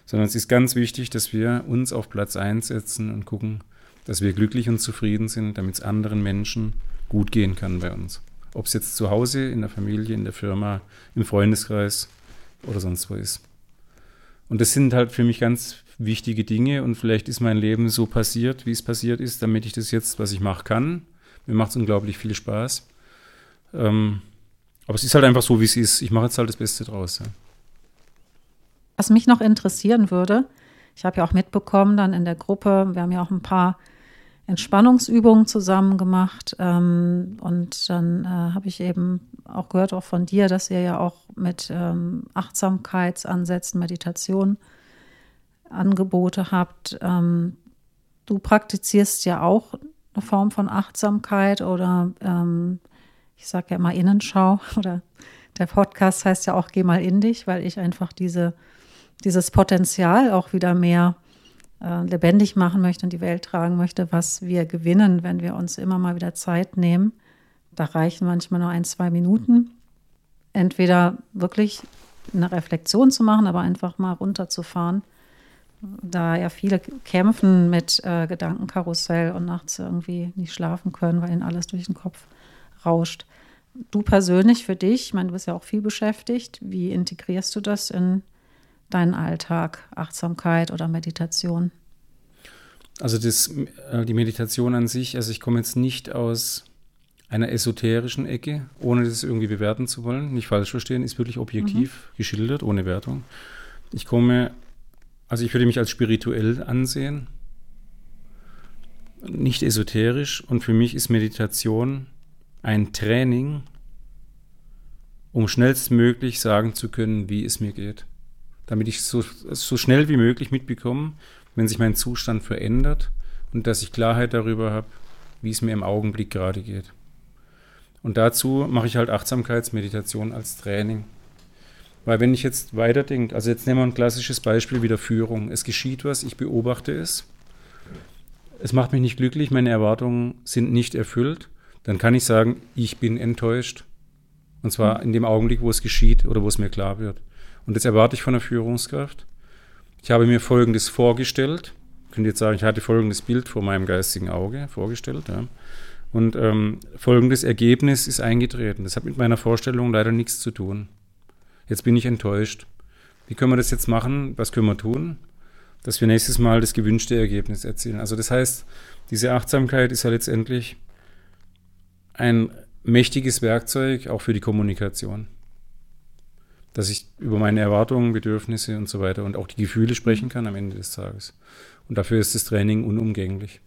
sondern es ist ganz wichtig, dass wir uns auf Platz einsetzen und gucken, dass wir glücklich und zufrieden sind, damit es anderen Menschen gut gehen kann bei uns. Ob es jetzt zu Hause, in der Familie, in der Firma, im Freundeskreis oder sonst wo ist. Und das sind halt für mich ganz wichtige Dinge und vielleicht ist mein Leben so passiert, wie es passiert ist, damit ich das jetzt, was ich mache, kann. Mir macht es unglaublich viel Spaß. Ähm, aber es ist halt einfach so, wie es ist. Ich mache jetzt halt das Beste draus. Ja. Was mich noch interessieren würde, ich habe ja auch mitbekommen, dann in der Gruppe, wir haben ja auch ein paar Entspannungsübungen zusammen gemacht. Ähm, und dann äh, habe ich eben auch gehört, auch von dir, dass ihr ja auch mit ähm, Achtsamkeitsansätzen, Meditation Angebote habt. Ähm, du praktizierst ja auch eine Form von Achtsamkeit oder ähm, ich sage ja immer Innenschau (laughs) oder der Podcast heißt ja auch Geh mal in dich, weil ich einfach diese, dieses Potenzial auch wieder mehr äh, lebendig machen möchte und die Welt tragen möchte, was wir gewinnen, wenn wir uns immer mal wieder Zeit nehmen. Da reichen manchmal nur ein, zwei Minuten. Entweder wirklich eine Reflexion zu machen, aber einfach mal runterzufahren da ja viele kämpfen mit äh, Gedankenkarussell und nachts irgendwie nicht schlafen können, weil ihnen alles durch den Kopf rauscht. Du persönlich für dich, ich meine, du bist ja auch viel beschäftigt, wie integrierst du das in deinen Alltag, Achtsamkeit oder Meditation? Also das, äh, die Meditation an sich, also ich komme jetzt nicht aus einer esoterischen Ecke, ohne das irgendwie bewerten zu wollen, nicht falsch verstehen, ist wirklich objektiv mhm. geschildert, ohne Wertung. Ich komme also ich würde mich als spirituell ansehen, nicht esoterisch. Und für mich ist Meditation ein Training, um schnellstmöglich sagen zu können, wie es mir geht. Damit ich so, so schnell wie möglich mitbekomme, wenn sich mein Zustand verändert und dass ich Klarheit darüber habe, wie es mir im Augenblick gerade geht. Und dazu mache ich halt Achtsamkeitsmeditation als Training. Weil wenn ich jetzt weiterdenke, also jetzt nehmen wir ein klassisches Beispiel wieder Führung. Es geschieht was, ich beobachte es. Es macht mich nicht glücklich, meine Erwartungen sind nicht erfüllt. Dann kann ich sagen, ich bin enttäuscht. Und zwar in dem Augenblick, wo es geschieht oder wo es mir klar wird. Und das erwarte ich von der Führungskraft. Ich habe mir Folgendes vorgestellt. Ich könnte jetzt sagen, ich hatte folgendes Bild vor meinem geistigen Auge vorgestellt. Ja. Und ähm, folgendes Ergebnis ist eingetreten. Das hat mit meiner Vorstellung leider nichts zu tun. Jetzt bin ich enttäuscht. Wie können wir das jetzt machen? Was können wir tun? Dass wir nächstes Mal das gewünschte Ergebnis erzielen. Also das heißt, diese Achtsamkeit ist ja letztendlich ein mächtiges Werkzeug auch für die Kommunikation. Dass ich über meine Erwartungen, Bedürfnisse und so weiter und auch die Gefühle sprechen kann am Ende des Tages. Und dafür ist das Training unumgänglich.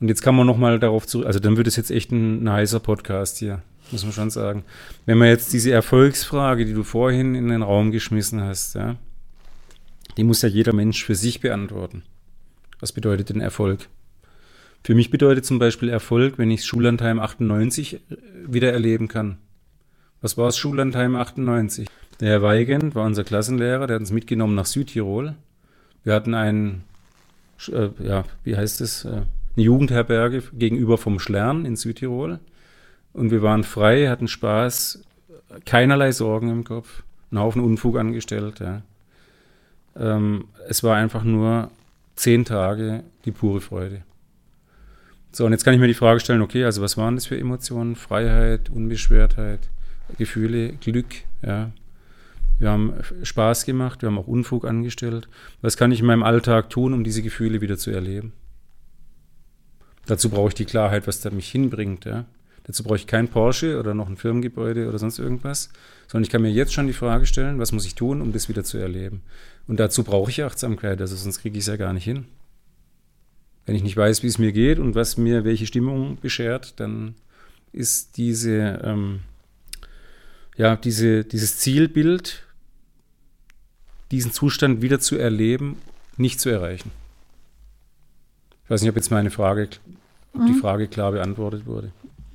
Und jetzt kann man nochmal darauf zurück, also dann wird es jetzt echt ein, ein heißer Podcast hier muss man schon sagen. Wenn man jetzt diese Erfolgsfrage, die du vorhin in den Raum geschmissen hast, ja, die muss ja jeder Mensch für sich beantworten. Was bedeutet denn Erfolg? Für mich bedeutet zum Beispiel Erfolg, wenn ich Schullandheim 98 äh, wieder erleben kann. Was war es Schullandheim 98? Der Herr Weigand war unser Klassenlehrer, der hat uns mitgenommen nach Südtirol. Wir hatten einen, äh, ja, wie heißt es, äh, eine Jugendherberge gegenüber vom Schlern in Südtirol. Und wir waren frei, hatten Spaß, keinerlei Sorgen im Kopf, einen Haufen Unfug angestellt. Ja. Ähm, es war einfach nur zehn Tage die pure Freude. So, und jetzt kann ich mir die Frage stellen, okay, also was waren das für Emotionen? Freiheit, Unbeschwertheit, Gefühle, Glück, ja. Wir haben Spaß gemacht, wir haben auch Unfug angestellt. Was kann ich in meinem Alltag tun, um diese Gefühle wieder zu erleben? Dazu brauche ich die Klarheit, was da mich hinbringt, ja. Dazu brauche ich kein Porsche oder noch ein Firmengebäude oder sonst irgendwas, sondern ich kann mir jetzt schon die Frage stellen, was muss ich tun, um das wieder zu erleben. Und dazu brauche ich Achtsamkeit, also sonst kriege ich es ja gar nicht hin. Wenn ich nicht weiß, wie es mir geht und was mir welche Stimmung beschert, dann ist diese, ähm, ja, diese, dieses Zielbild, diesen Zustand wieder zu erleben, nicht zu erreichen. Ich weiß nicht, ob jetzt meine Frage, ob die mhm. Frage klar beantwortet wurde.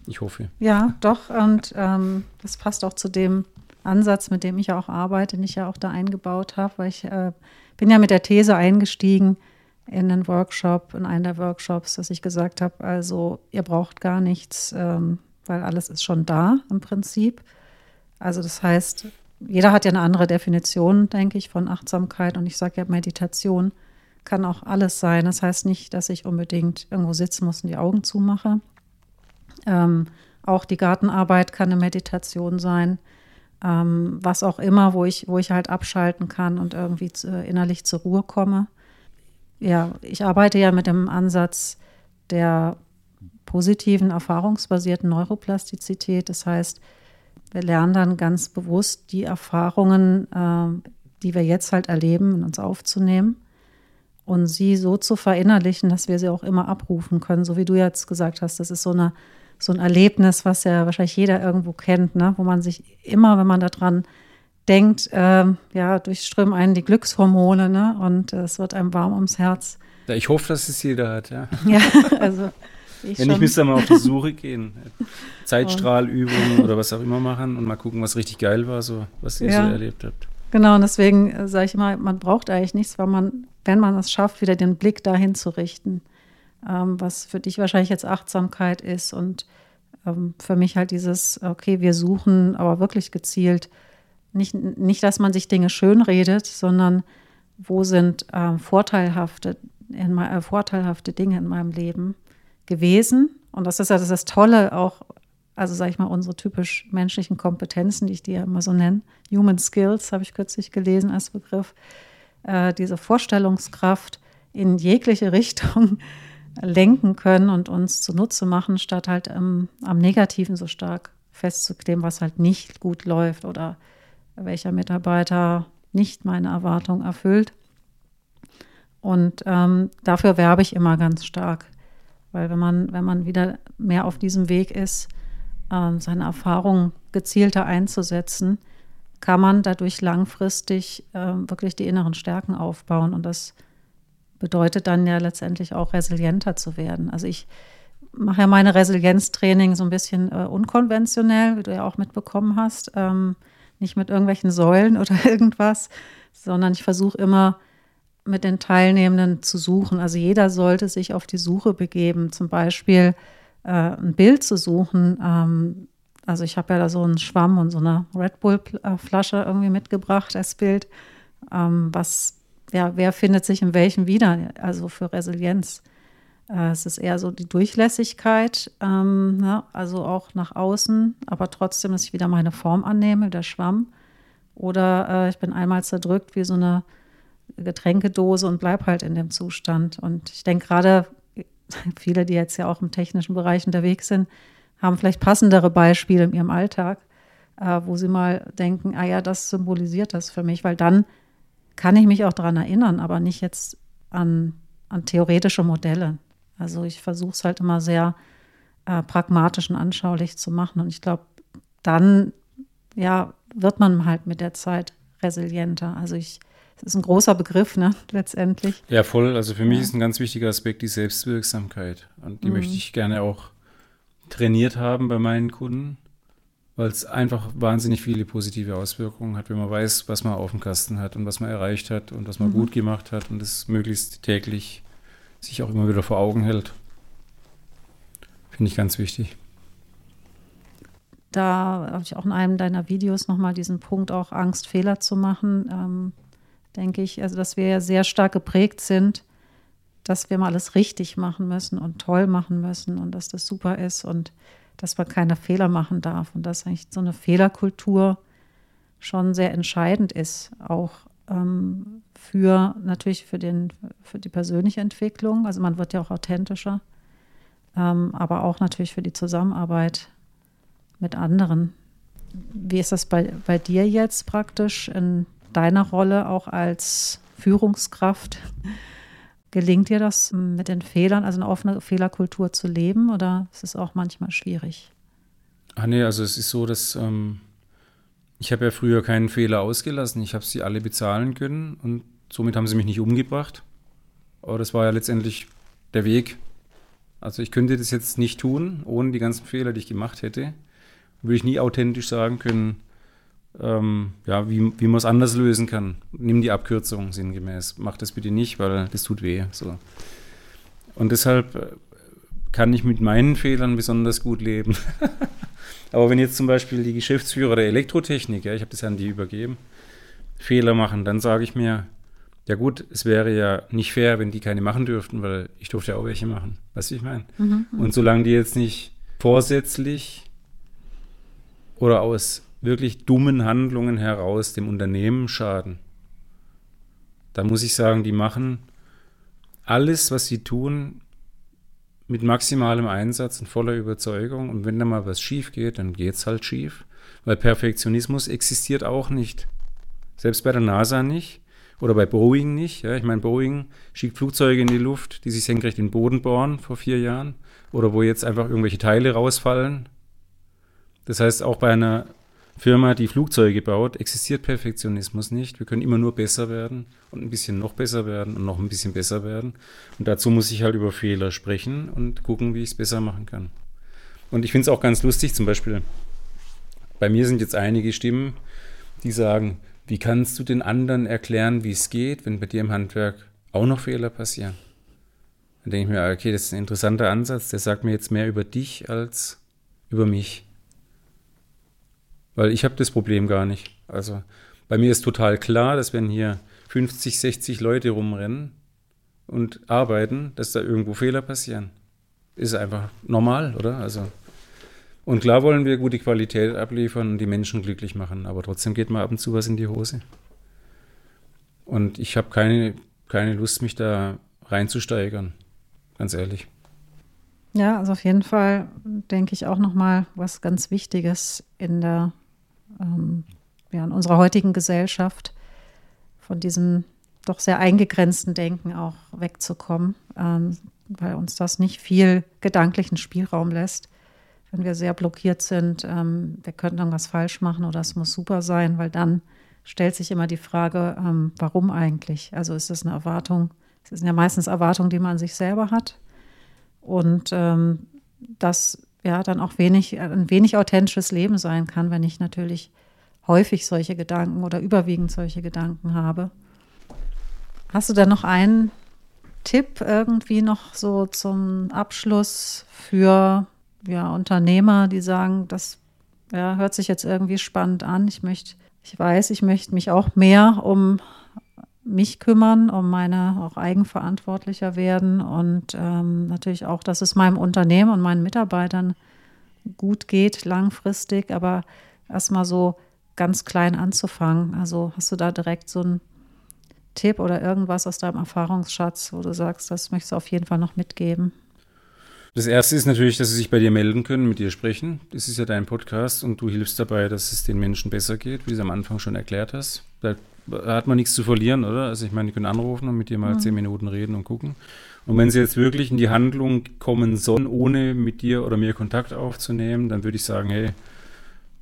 Ich hoffe. Ja, doch. Und ähm, das passt auch zu dem Ansatz, mit dem ich auch arbeite, den ich ja auch da eingebaut habe, weil ich äh, bin ja mit der These eingestiegen in einen Workshop, in einen der Workshops, dass ich gesagt habe, also ihr braucht gar nichts, ähm, weil alles ist schon da im Prinzip. Also das heißt, jeder hat ja eine andere Definition, denke ich, von Achtsamkeit. Und ich sage ja, Meditation kann auch alles sein. Das heißt nicht, dass ich unbedingt irgendwo sitzen muss und die Augen zumache, ähm, auch die Gartenarbeit kann eine Meditation sein. Ähm, was auch immer, wo ich, wo ich halt abschalten kann und irgendwie zu, innerlich zur Ruhe komme. Ja, ich arbeite ja mit dem Ansatz der positiven, erfahrungsbasierten Neuroplastizität. Das heißt, wir lernen dann ganz bewusst die Erfahrungen, äh, die wir jetzt halt erleben, in uns aufzunehmen und sie so zu verinnerlichen, dass wir sie auch immer abrufen können. So wie du jetzt gesagt hast, das ist so eine so ein Erlebnis, was ja wahrscheinlich jeder irgendwo kennt, ne? wo man sich immer, wenn man daran denkt, äh, ja, durchströmen einen die Glückshormone ne? und äh, es wird einem warm ums Herz. Ja, ich hoffe, dass es jeder hat, ja. ja, (laughs) also. Ich Wenn ich müsste mal auf die Suche gehen. (laughs) Zeitstrahlübungen oder was auch immer machen und mal gucken, was richtig geil war, so was ihr ja. so erlebt habt. Genau, und deswegen äh, sage ich immer, man braucht eigentlich nichts, weil man, wenn man es schafft, wieder den Blick dahin zu richten ähm, was für dich wahrscheinlich jetzt Achtsamkeit ist und ähm, für mich halt dieses, okay, wir suchen aber wirklich gezielt, nicht, nicht dass man sich Dinge schönredet, sondern wo sind äh, vorteilhafte, in, äh, vorteilhafte Dinge in meinem Leben gewesen. Und das ist ja das, das Tolle auch, also sage ich mal, unsere typisch menschlichen Kompetenzen, die ich die ja immer so nenne. Human Skills habe ich kürzlich gelesen als Begriff. Äh, diese Vorstellungskraft in jegliche (laughs) Richtung lenken können und uns zunutze machen, statt halt ähm, am Negativen so stark festzukleben, was halt nicht gut läuft oder welcher Mitarbeiter nicht meine Erwartung erfüllt. Und ähm, dafür werbe ich immer ganz stark, weil wenn man, wenn man wieder mehr auf diesem Weg ist äh, seine Erfahrungen gezielter einzusetzen, kann man dadurch langfristig äh, wirklich die inneren Stärken aufbauen. Und das bedeutet dann ja letztendlich auch resilienter zu werden. Also ich mache ja meine Resilienztraining so ein bisschen äh, unkonventionell, wie du ja auch mitbekommen hast. Ähm, nicht mit irgendwelchen Säulen (laughs) oder irgendwas, sondern ich versuche immer mit den Teilnehmenden zu suchen. Also jeder sollte sich auf die Suche begeben, zum Beispiel äh, ein Bild zu suchen. Ähm, also ich habe ja da so einen Schwamm und so eine Red Bull-Flasche irgendwie mitgebracht als Bild. Ähm, was, ja, wer findet sich in welchem wieder? Also für Resilienz. Äh, es ist eher so die Durchlässigkeit, ähm, ne? also auch nach außen, aber trotzdem, dass ich wieder meine Form annehme, der Schwamm. Oder äh, ich bin einmal zerdrückt wie so eine Getränkedose und bleib halt in dem Zustand. Und ich denke gerade, viele, die jetzt ja auch im technischen Bereich unterwegs sind, haben vielleicht passendere Beispiele in ihrem Alltag, äh, wo sie mal denken, ah ja, das symbolisiert das für mich, weil dann kann ich mich auch daran erinnern, aber nicht jetzt an, an theoretische Modelle. Also ich versuche es halt immer sehr äh, pragmatisch und anschaulich zu machen. Und ich glaube, dann ja, wird man halt mit der Zeit resilienter. Also ich, das ist ein großer Begriff, ne, letztendlich. Ja, voll. Also für mich ist ein ganz wichtiger Aspekt die Selbstwirksamkeit. Und die mhm. möchte ich gerne auch trainiert haben bei meinen Kunden, weil es einfach wahnsinnig viele positive Auswirkungen hat, wenn man weiß, was man auf dem Kasten hat und was man erreicht hat und was man mhm. gut gemacht hat und es möglichst täglich sich auch immer wieder vor Augen hält. Finde ich ganz wichtig. Da habe ich auch in einem deiner Videos nochmal diesen Punkt, auch Angst, Fehler zu machen, ähm, denke ich, also dass wir ja sehr stark geprägt sind, dass wir mal alles richtig machen müssen und toll machen müssen und dass das super ist und dass man keine Fehler machen darf und dass eigentlich so eine Fehlerkultur schon sehr entscheidend ist, auch ähm, für natürlich für, den, für die persönliche Entwicklung. Also man wird ja auch authentischer, ähm, aber auch natürlich für die Zusammenarbeit mit anderen. Wie ist das bei, bei dir jetzt praktisch in deiner Rolle auch als Führungskraft? Gelingt dir das mit den Fehlern, also eine offene Fehlerkultur zu leben oder ist es auch manchmal schwierig? Ah nee, also es ist so, dass ähm, ich habe ja früher keinen Fehler ausgelassen. Ich habe sie alle bezahlen können und somit haben sie mich nicht umgebracht. Aber das war ja letztendlich der Weg. Also ich könnte das jetzt nicht tun, ohne die ganzen Fehler, die ich gemacht hätte. Würde ich nie authentisch sagen können, ähm, ja, wie, wie man es anders lösen kann. Nimm die Abkürzung sinngemäß. Mach das bitte nicht, weil das tut weh. So. Und deshalb äh, kann ich mit meinen Fehlern besonders gut leben. (laughs) Aber wenn jetzt zum Beispiel die Geschäftsführer der Elektrotechnik, ja, ich habe das an die übergeben, Fehler machen, dann sage ich mir, ja gut, es wäre ja nicht fair, wenn die keine machen dürften, weil ich durfte ja auch welche machen. Weißt du, ich meine? Mhm, mhm, Und solange die jetzt nicht vorsätzlich oder aus wirklich dummen Handlungen heraus dem Unternehmen schaden, dann muss ich sagen, die machen alles, was sie tun, mit maximalem Einsatz und voller Überzeugung. Und wenn da mal was schief geht, dann geht es halt schief. Weil Perfektionismus existiert auch nicht. Selbst bei der NASA nicht. Oder bei Boeing nicht. Ja, ich meine, Boeing schickt Flugzeuge in die Luft, die sich senkrecht in den Boden bohren vor vier Jahren. Oder wo jetzt einfach irgendwelche Teile rausfallen. Das heißt, auch bei einer Firma, die Flugzeuge baut, existiert Perfektionismus nicht. Wir können immer nur besser werden und ein bisschen noch besser werden und noch ein bisschen besser werden. Und dazu muss ich halt über Fehler sprechen und gucken, wie ich es besser machen kann. Und ich finde es auch ganz lustig, zum Beispiel, bei mir sind jetzt einige Stimmen, die sagen, wie kannst du den anderen erklären, wie es geht, wenn bei dir im Handwerk auch noch Fehler passieren? Dann denke ich mir, okay, das ist ein interessanter Ansatz, der sagt mir jetzt mehr über dich als über mich. Weil ich habe das Problem gar nicht. Also bei mir ist total klar, dass wenn hier 50, 60 Leute rumrennen und arbeiten, dass da irgendwo Fehler passieren. Ist einfach normal, oder? Also und klar wollen wir gute Qualität abliefern und die Menschen glücklich machen, aber trotzdem geht mal ab und zu was in die Hose. Und ich habe keine, keine Lust, mich da reinzusteigern, ganz ehrlich. Ja, also auf jeden Fall denke ich auch nochmal was ganz Wichtiges in der ähm, ja, in unserer heutigen Gesellschaft von diesem doch sehr eingegrenzten Denken auch wegzukommen, ähm, weil uns das nicht viel gedanklichen Spielraum lässt. wenn wir sehr blockiert sind, ähm, wir könnten irgendwas falsch machen oder es muss super sein, weil dann stellt sich immer die Frage, ähm, warum eigentlich? Also ist das eine Erwartung? Es sind ja meistens Erwartungen, die man an sich selber hat. Und ähm, das ja dann auch wenig, ein wenig authentisches Leben sein kann, wenn ich natürlich häufig solche Gedanken oder überwiegend solche Gedanken habe. Hast du da noch einen Tipp irgendwie noch so zum Abschluss für ja, Unternehmer, die sagen, das ja, hört sich jetzt irgendwie spannend an. Ich möchte, ich weiß, ich möchte mich auch mehr um mich kümmern, um meine auch eigenverantwortlicher werden und ähm, natürlich auch, dass es meinem Unternehmen und meinen Mitarbeitern gut geht langfristig, aber erstmal so ganz klein anzufangen. Also hast du da direkt so einen Tipp oder irgendwas aus deinem Erfahrungsschatz, wo du sagst, das möchtest du auf jeden Fall noch mitgeben? Das erste ist natürlich, dass sie sich bei dir melden können, mit dir sprechen. Das ist ja dein Podcast und du hilfst dabei, dass es den Menschen besser geht, wie du es am Anfang schon erklärt hast. Da hat man nichts zu verlieren, oder? Also ich meine, die können anrufen und mit dir mal mhm. zehn Minuten reden und gucken. Und wenn sie jetzt wirklich in die Handlung kommen sollen, ohne mit dir oder mir Kontakt aufzunehmen, dann würde ich sagen, hey,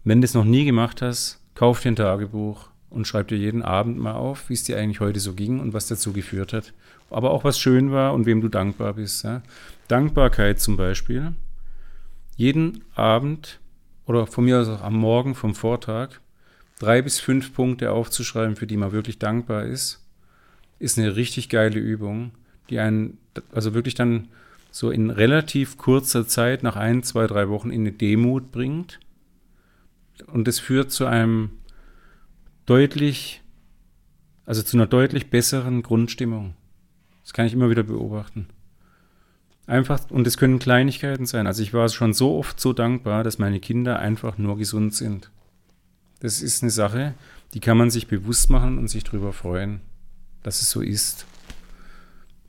wenn du es noch nie gemacht hast, kauf dir ein Tagebuch und schreib dir jeden Abend mal auf, wie es dir eigentlich heute so ging und was dazu geführt hat. Aber auch was schön war und wem du dankbar bist. Ja? Dankbarkeit zum Beispiel, jeden Abend oder von mir aus auch am Morgen vom Vortag drei bis fünf Punkte aufzuschreiben, für die man wirklich dankbar ist, ist eine richtig geile Übung, die einen also wirklich dann so in relativ kurzer Zeit, nach ein, zwei, drei Wochen, in eine Demut bringt. Und es führt zu einem deutlich, also zu einer deutlich besseren Grundstimmung. Das kann ich immer wieder beobachten. Einfach, und es können Kleinigkeiten sein. Also ich war schon so oft so dankbar, dass meine Kinder einfach nur gesund sind. Das ist eine Sache, die kann man sich bewusst machen und sich darüber freuen, dass es so ist.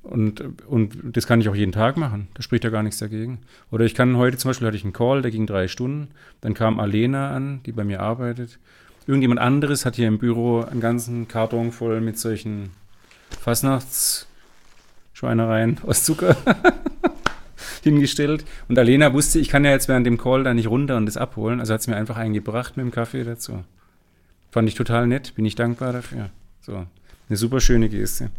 Und, und das kann ich auch jeden Tag machen. Da spricht ja gar nichts dagegen. Oder ich kann heute zum Beispiel hatte ich einen Call, der ging drei Stunden. Dann kam Alena an, die bei mir arbeitet. Irgendjemand anderes hat hier im Büro einen ganzen Karton voll mit solchen Fastnachts- Schweinereien aus Zucker (laughs) hingestellt. Und Alena wusste, ich kann ja jetzt während dem Call da nicht runter und das abholen. Also hat sie mir einfach einen gebracht mit dem Kaffee dazu. Fand ich total nett, bin ich dankbar dafür. So, eine super schöne Geste.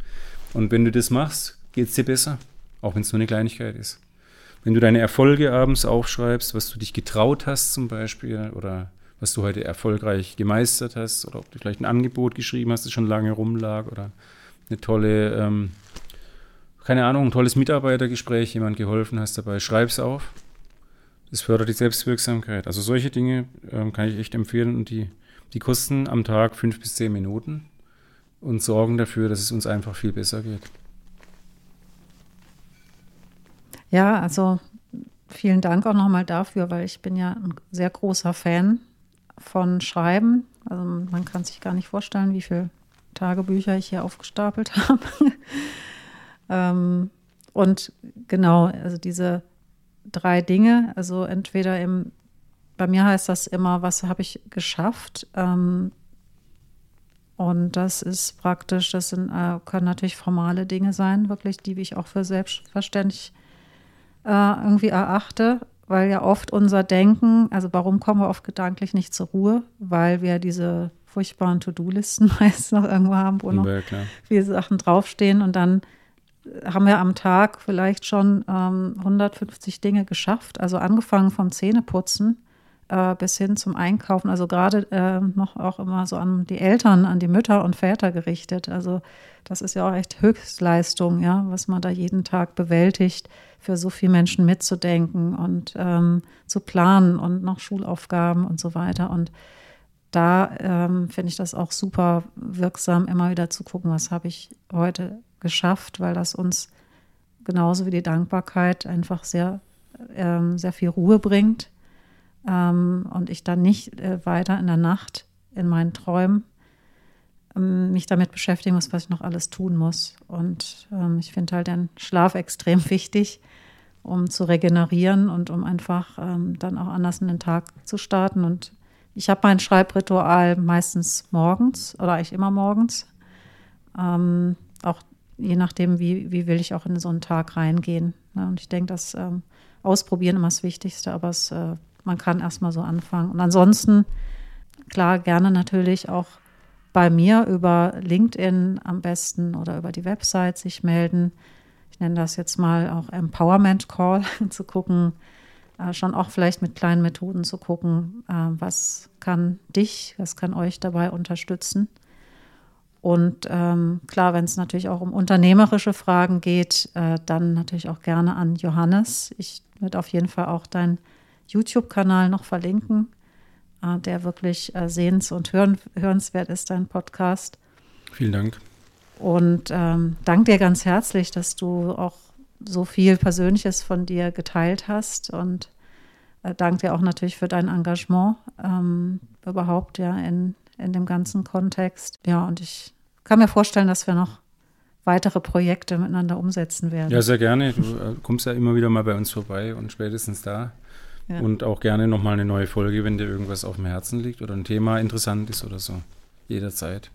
Und wenn du das machst, geht es dir besser. Auch wenn es nur eine Kleinigkeit ist. Wenn du deine Erfolge abends aufschreibst, was du dich getraut hast zum Beispiel oder was du heute erfolgreich gemeistert hast oder ob du vielleicht ein Angebot geschrieben hast, das schon lange rumlag oder eine tolle ähm, keine Ahnung, ein tolles Mitarbeitergespräch, jemand geholfen hast dabei, schreib's auf. Das fördert die Selbstwirksamkeit. Also solche Dinge ähm, kann ich echt empfehlen und die, die kosten am Tag fünf bis zehn Minuten und sorgen dafür, dass es uns einfach viel besser geht. Ja, also vielen Dank auch nochmal dafür, weil ich bin ja ein sehr großer Fan von Schreiben. Also man kann sich gar nicht vorstellen, wie viele Tagebücher ich hier aufgestapelt (laughs) habe. Ähm, und genau, also diese drei Dinge, also entweder im, bei mir heißt das immer, was habe ich geschafft? Ähm, und das ist praktisch, das sind, äh, können natürlich formale Dinge sein, wirklich, die ich auch für selbstverständlich äh, irgendwie erachte, weil ja oft unser Denken, also warum kommen wir oft gedanklich nicht zur Ruhe? Weil wir diese furchtbaren To-Do-Listen (laughs) meist noch irgendwo haben, wo noch ja, viele Sachen draufstehen und dann haben wir am Tag vielleicht schon ähm, 150 Dinge geschafft. Also angefangen vom Zähneputzen äh, bis hin zum Einkaufen. Also gerade äh, noch auch immer so an die Eltern, an die Mütter und Väter gerichtet. Also das ist ja auch echt Höchstleistung, ja, was man da jeden Tag bewältigt, für so viele Menschen mitzudenken und ähm, zu planen und noch Schulaufgaben und so weiter. Und da ähm, finde ich das auch super wirksam, immer wieder zu gucken, was habe ich heute geschafft, weil das uns genauso wie die Dankbarkeit einfach sehr, ähm, sehr viel Ruhe bringt ähm, und ich dann nicht äh, weiter in der Nacht in meinen Träumen ähm, mich damit beschäftigen muss, was ich noch alles tun muss. Und ähm, ich finde halt den Schlaf extrem (laughs) wichtig, um zu regenerieren und um einfach ähm, dann auch anders in den Tag zu starten. Und ich habe mein Schreibritual meistens morgens oder eigentlich immer morgens. Ähm, auch je nachdem, wie, wie will ich auch in so einen Tag reingehen. Ja, und ich denke, dass ähm, Ausprobieren immer das Wichtigste, aber es äh, man kann erstmal so anfangen. Und ansonsten, klar, gerne natürlich auch bei mir über LinkedIn am besten oder über die Website sich melden. Ich nenne das jetzt mal auch Empowerment Call, (laughs) zu gucken, äh, schon auch vielleicht mit kleinen Methoden zu gucken, äh, was kann dich, was kann euch dabei unterstützen. Und ähm, klar, wenn es natürlich auch um unternehmerische Fragen geht, äh, dann natürlich auch gerne an Johannes. Ich werde auf jeden Fall auch deinen YouTube-Kanal noch verlinken, äh, der wirklich äh, sehens- und hören, hörenswert ist, dein Podcast. Vielen Dank. Und ähm, danke dir ganz herzlich, dass du auch so viel Persönliches von dir geteilt hast und äh, danke dir auch natürlich für dein Engagement ähm, überhaupt ja in, in dem ganzen Kontext. Ja, und ich kann mir vorstellen, dass wir noch weitere Projekte miteinander umsetzen werden. Ja, sehr gerne. Du äh, kommst ja immer wieder mal bei uns vorbei und spätestens da. Ja. Und auch gerne nochmal eine neue Folge, wenn dir irgendwas auf dem Herzen liegt oder ein Thema interessant ist oder so. Jederzeit.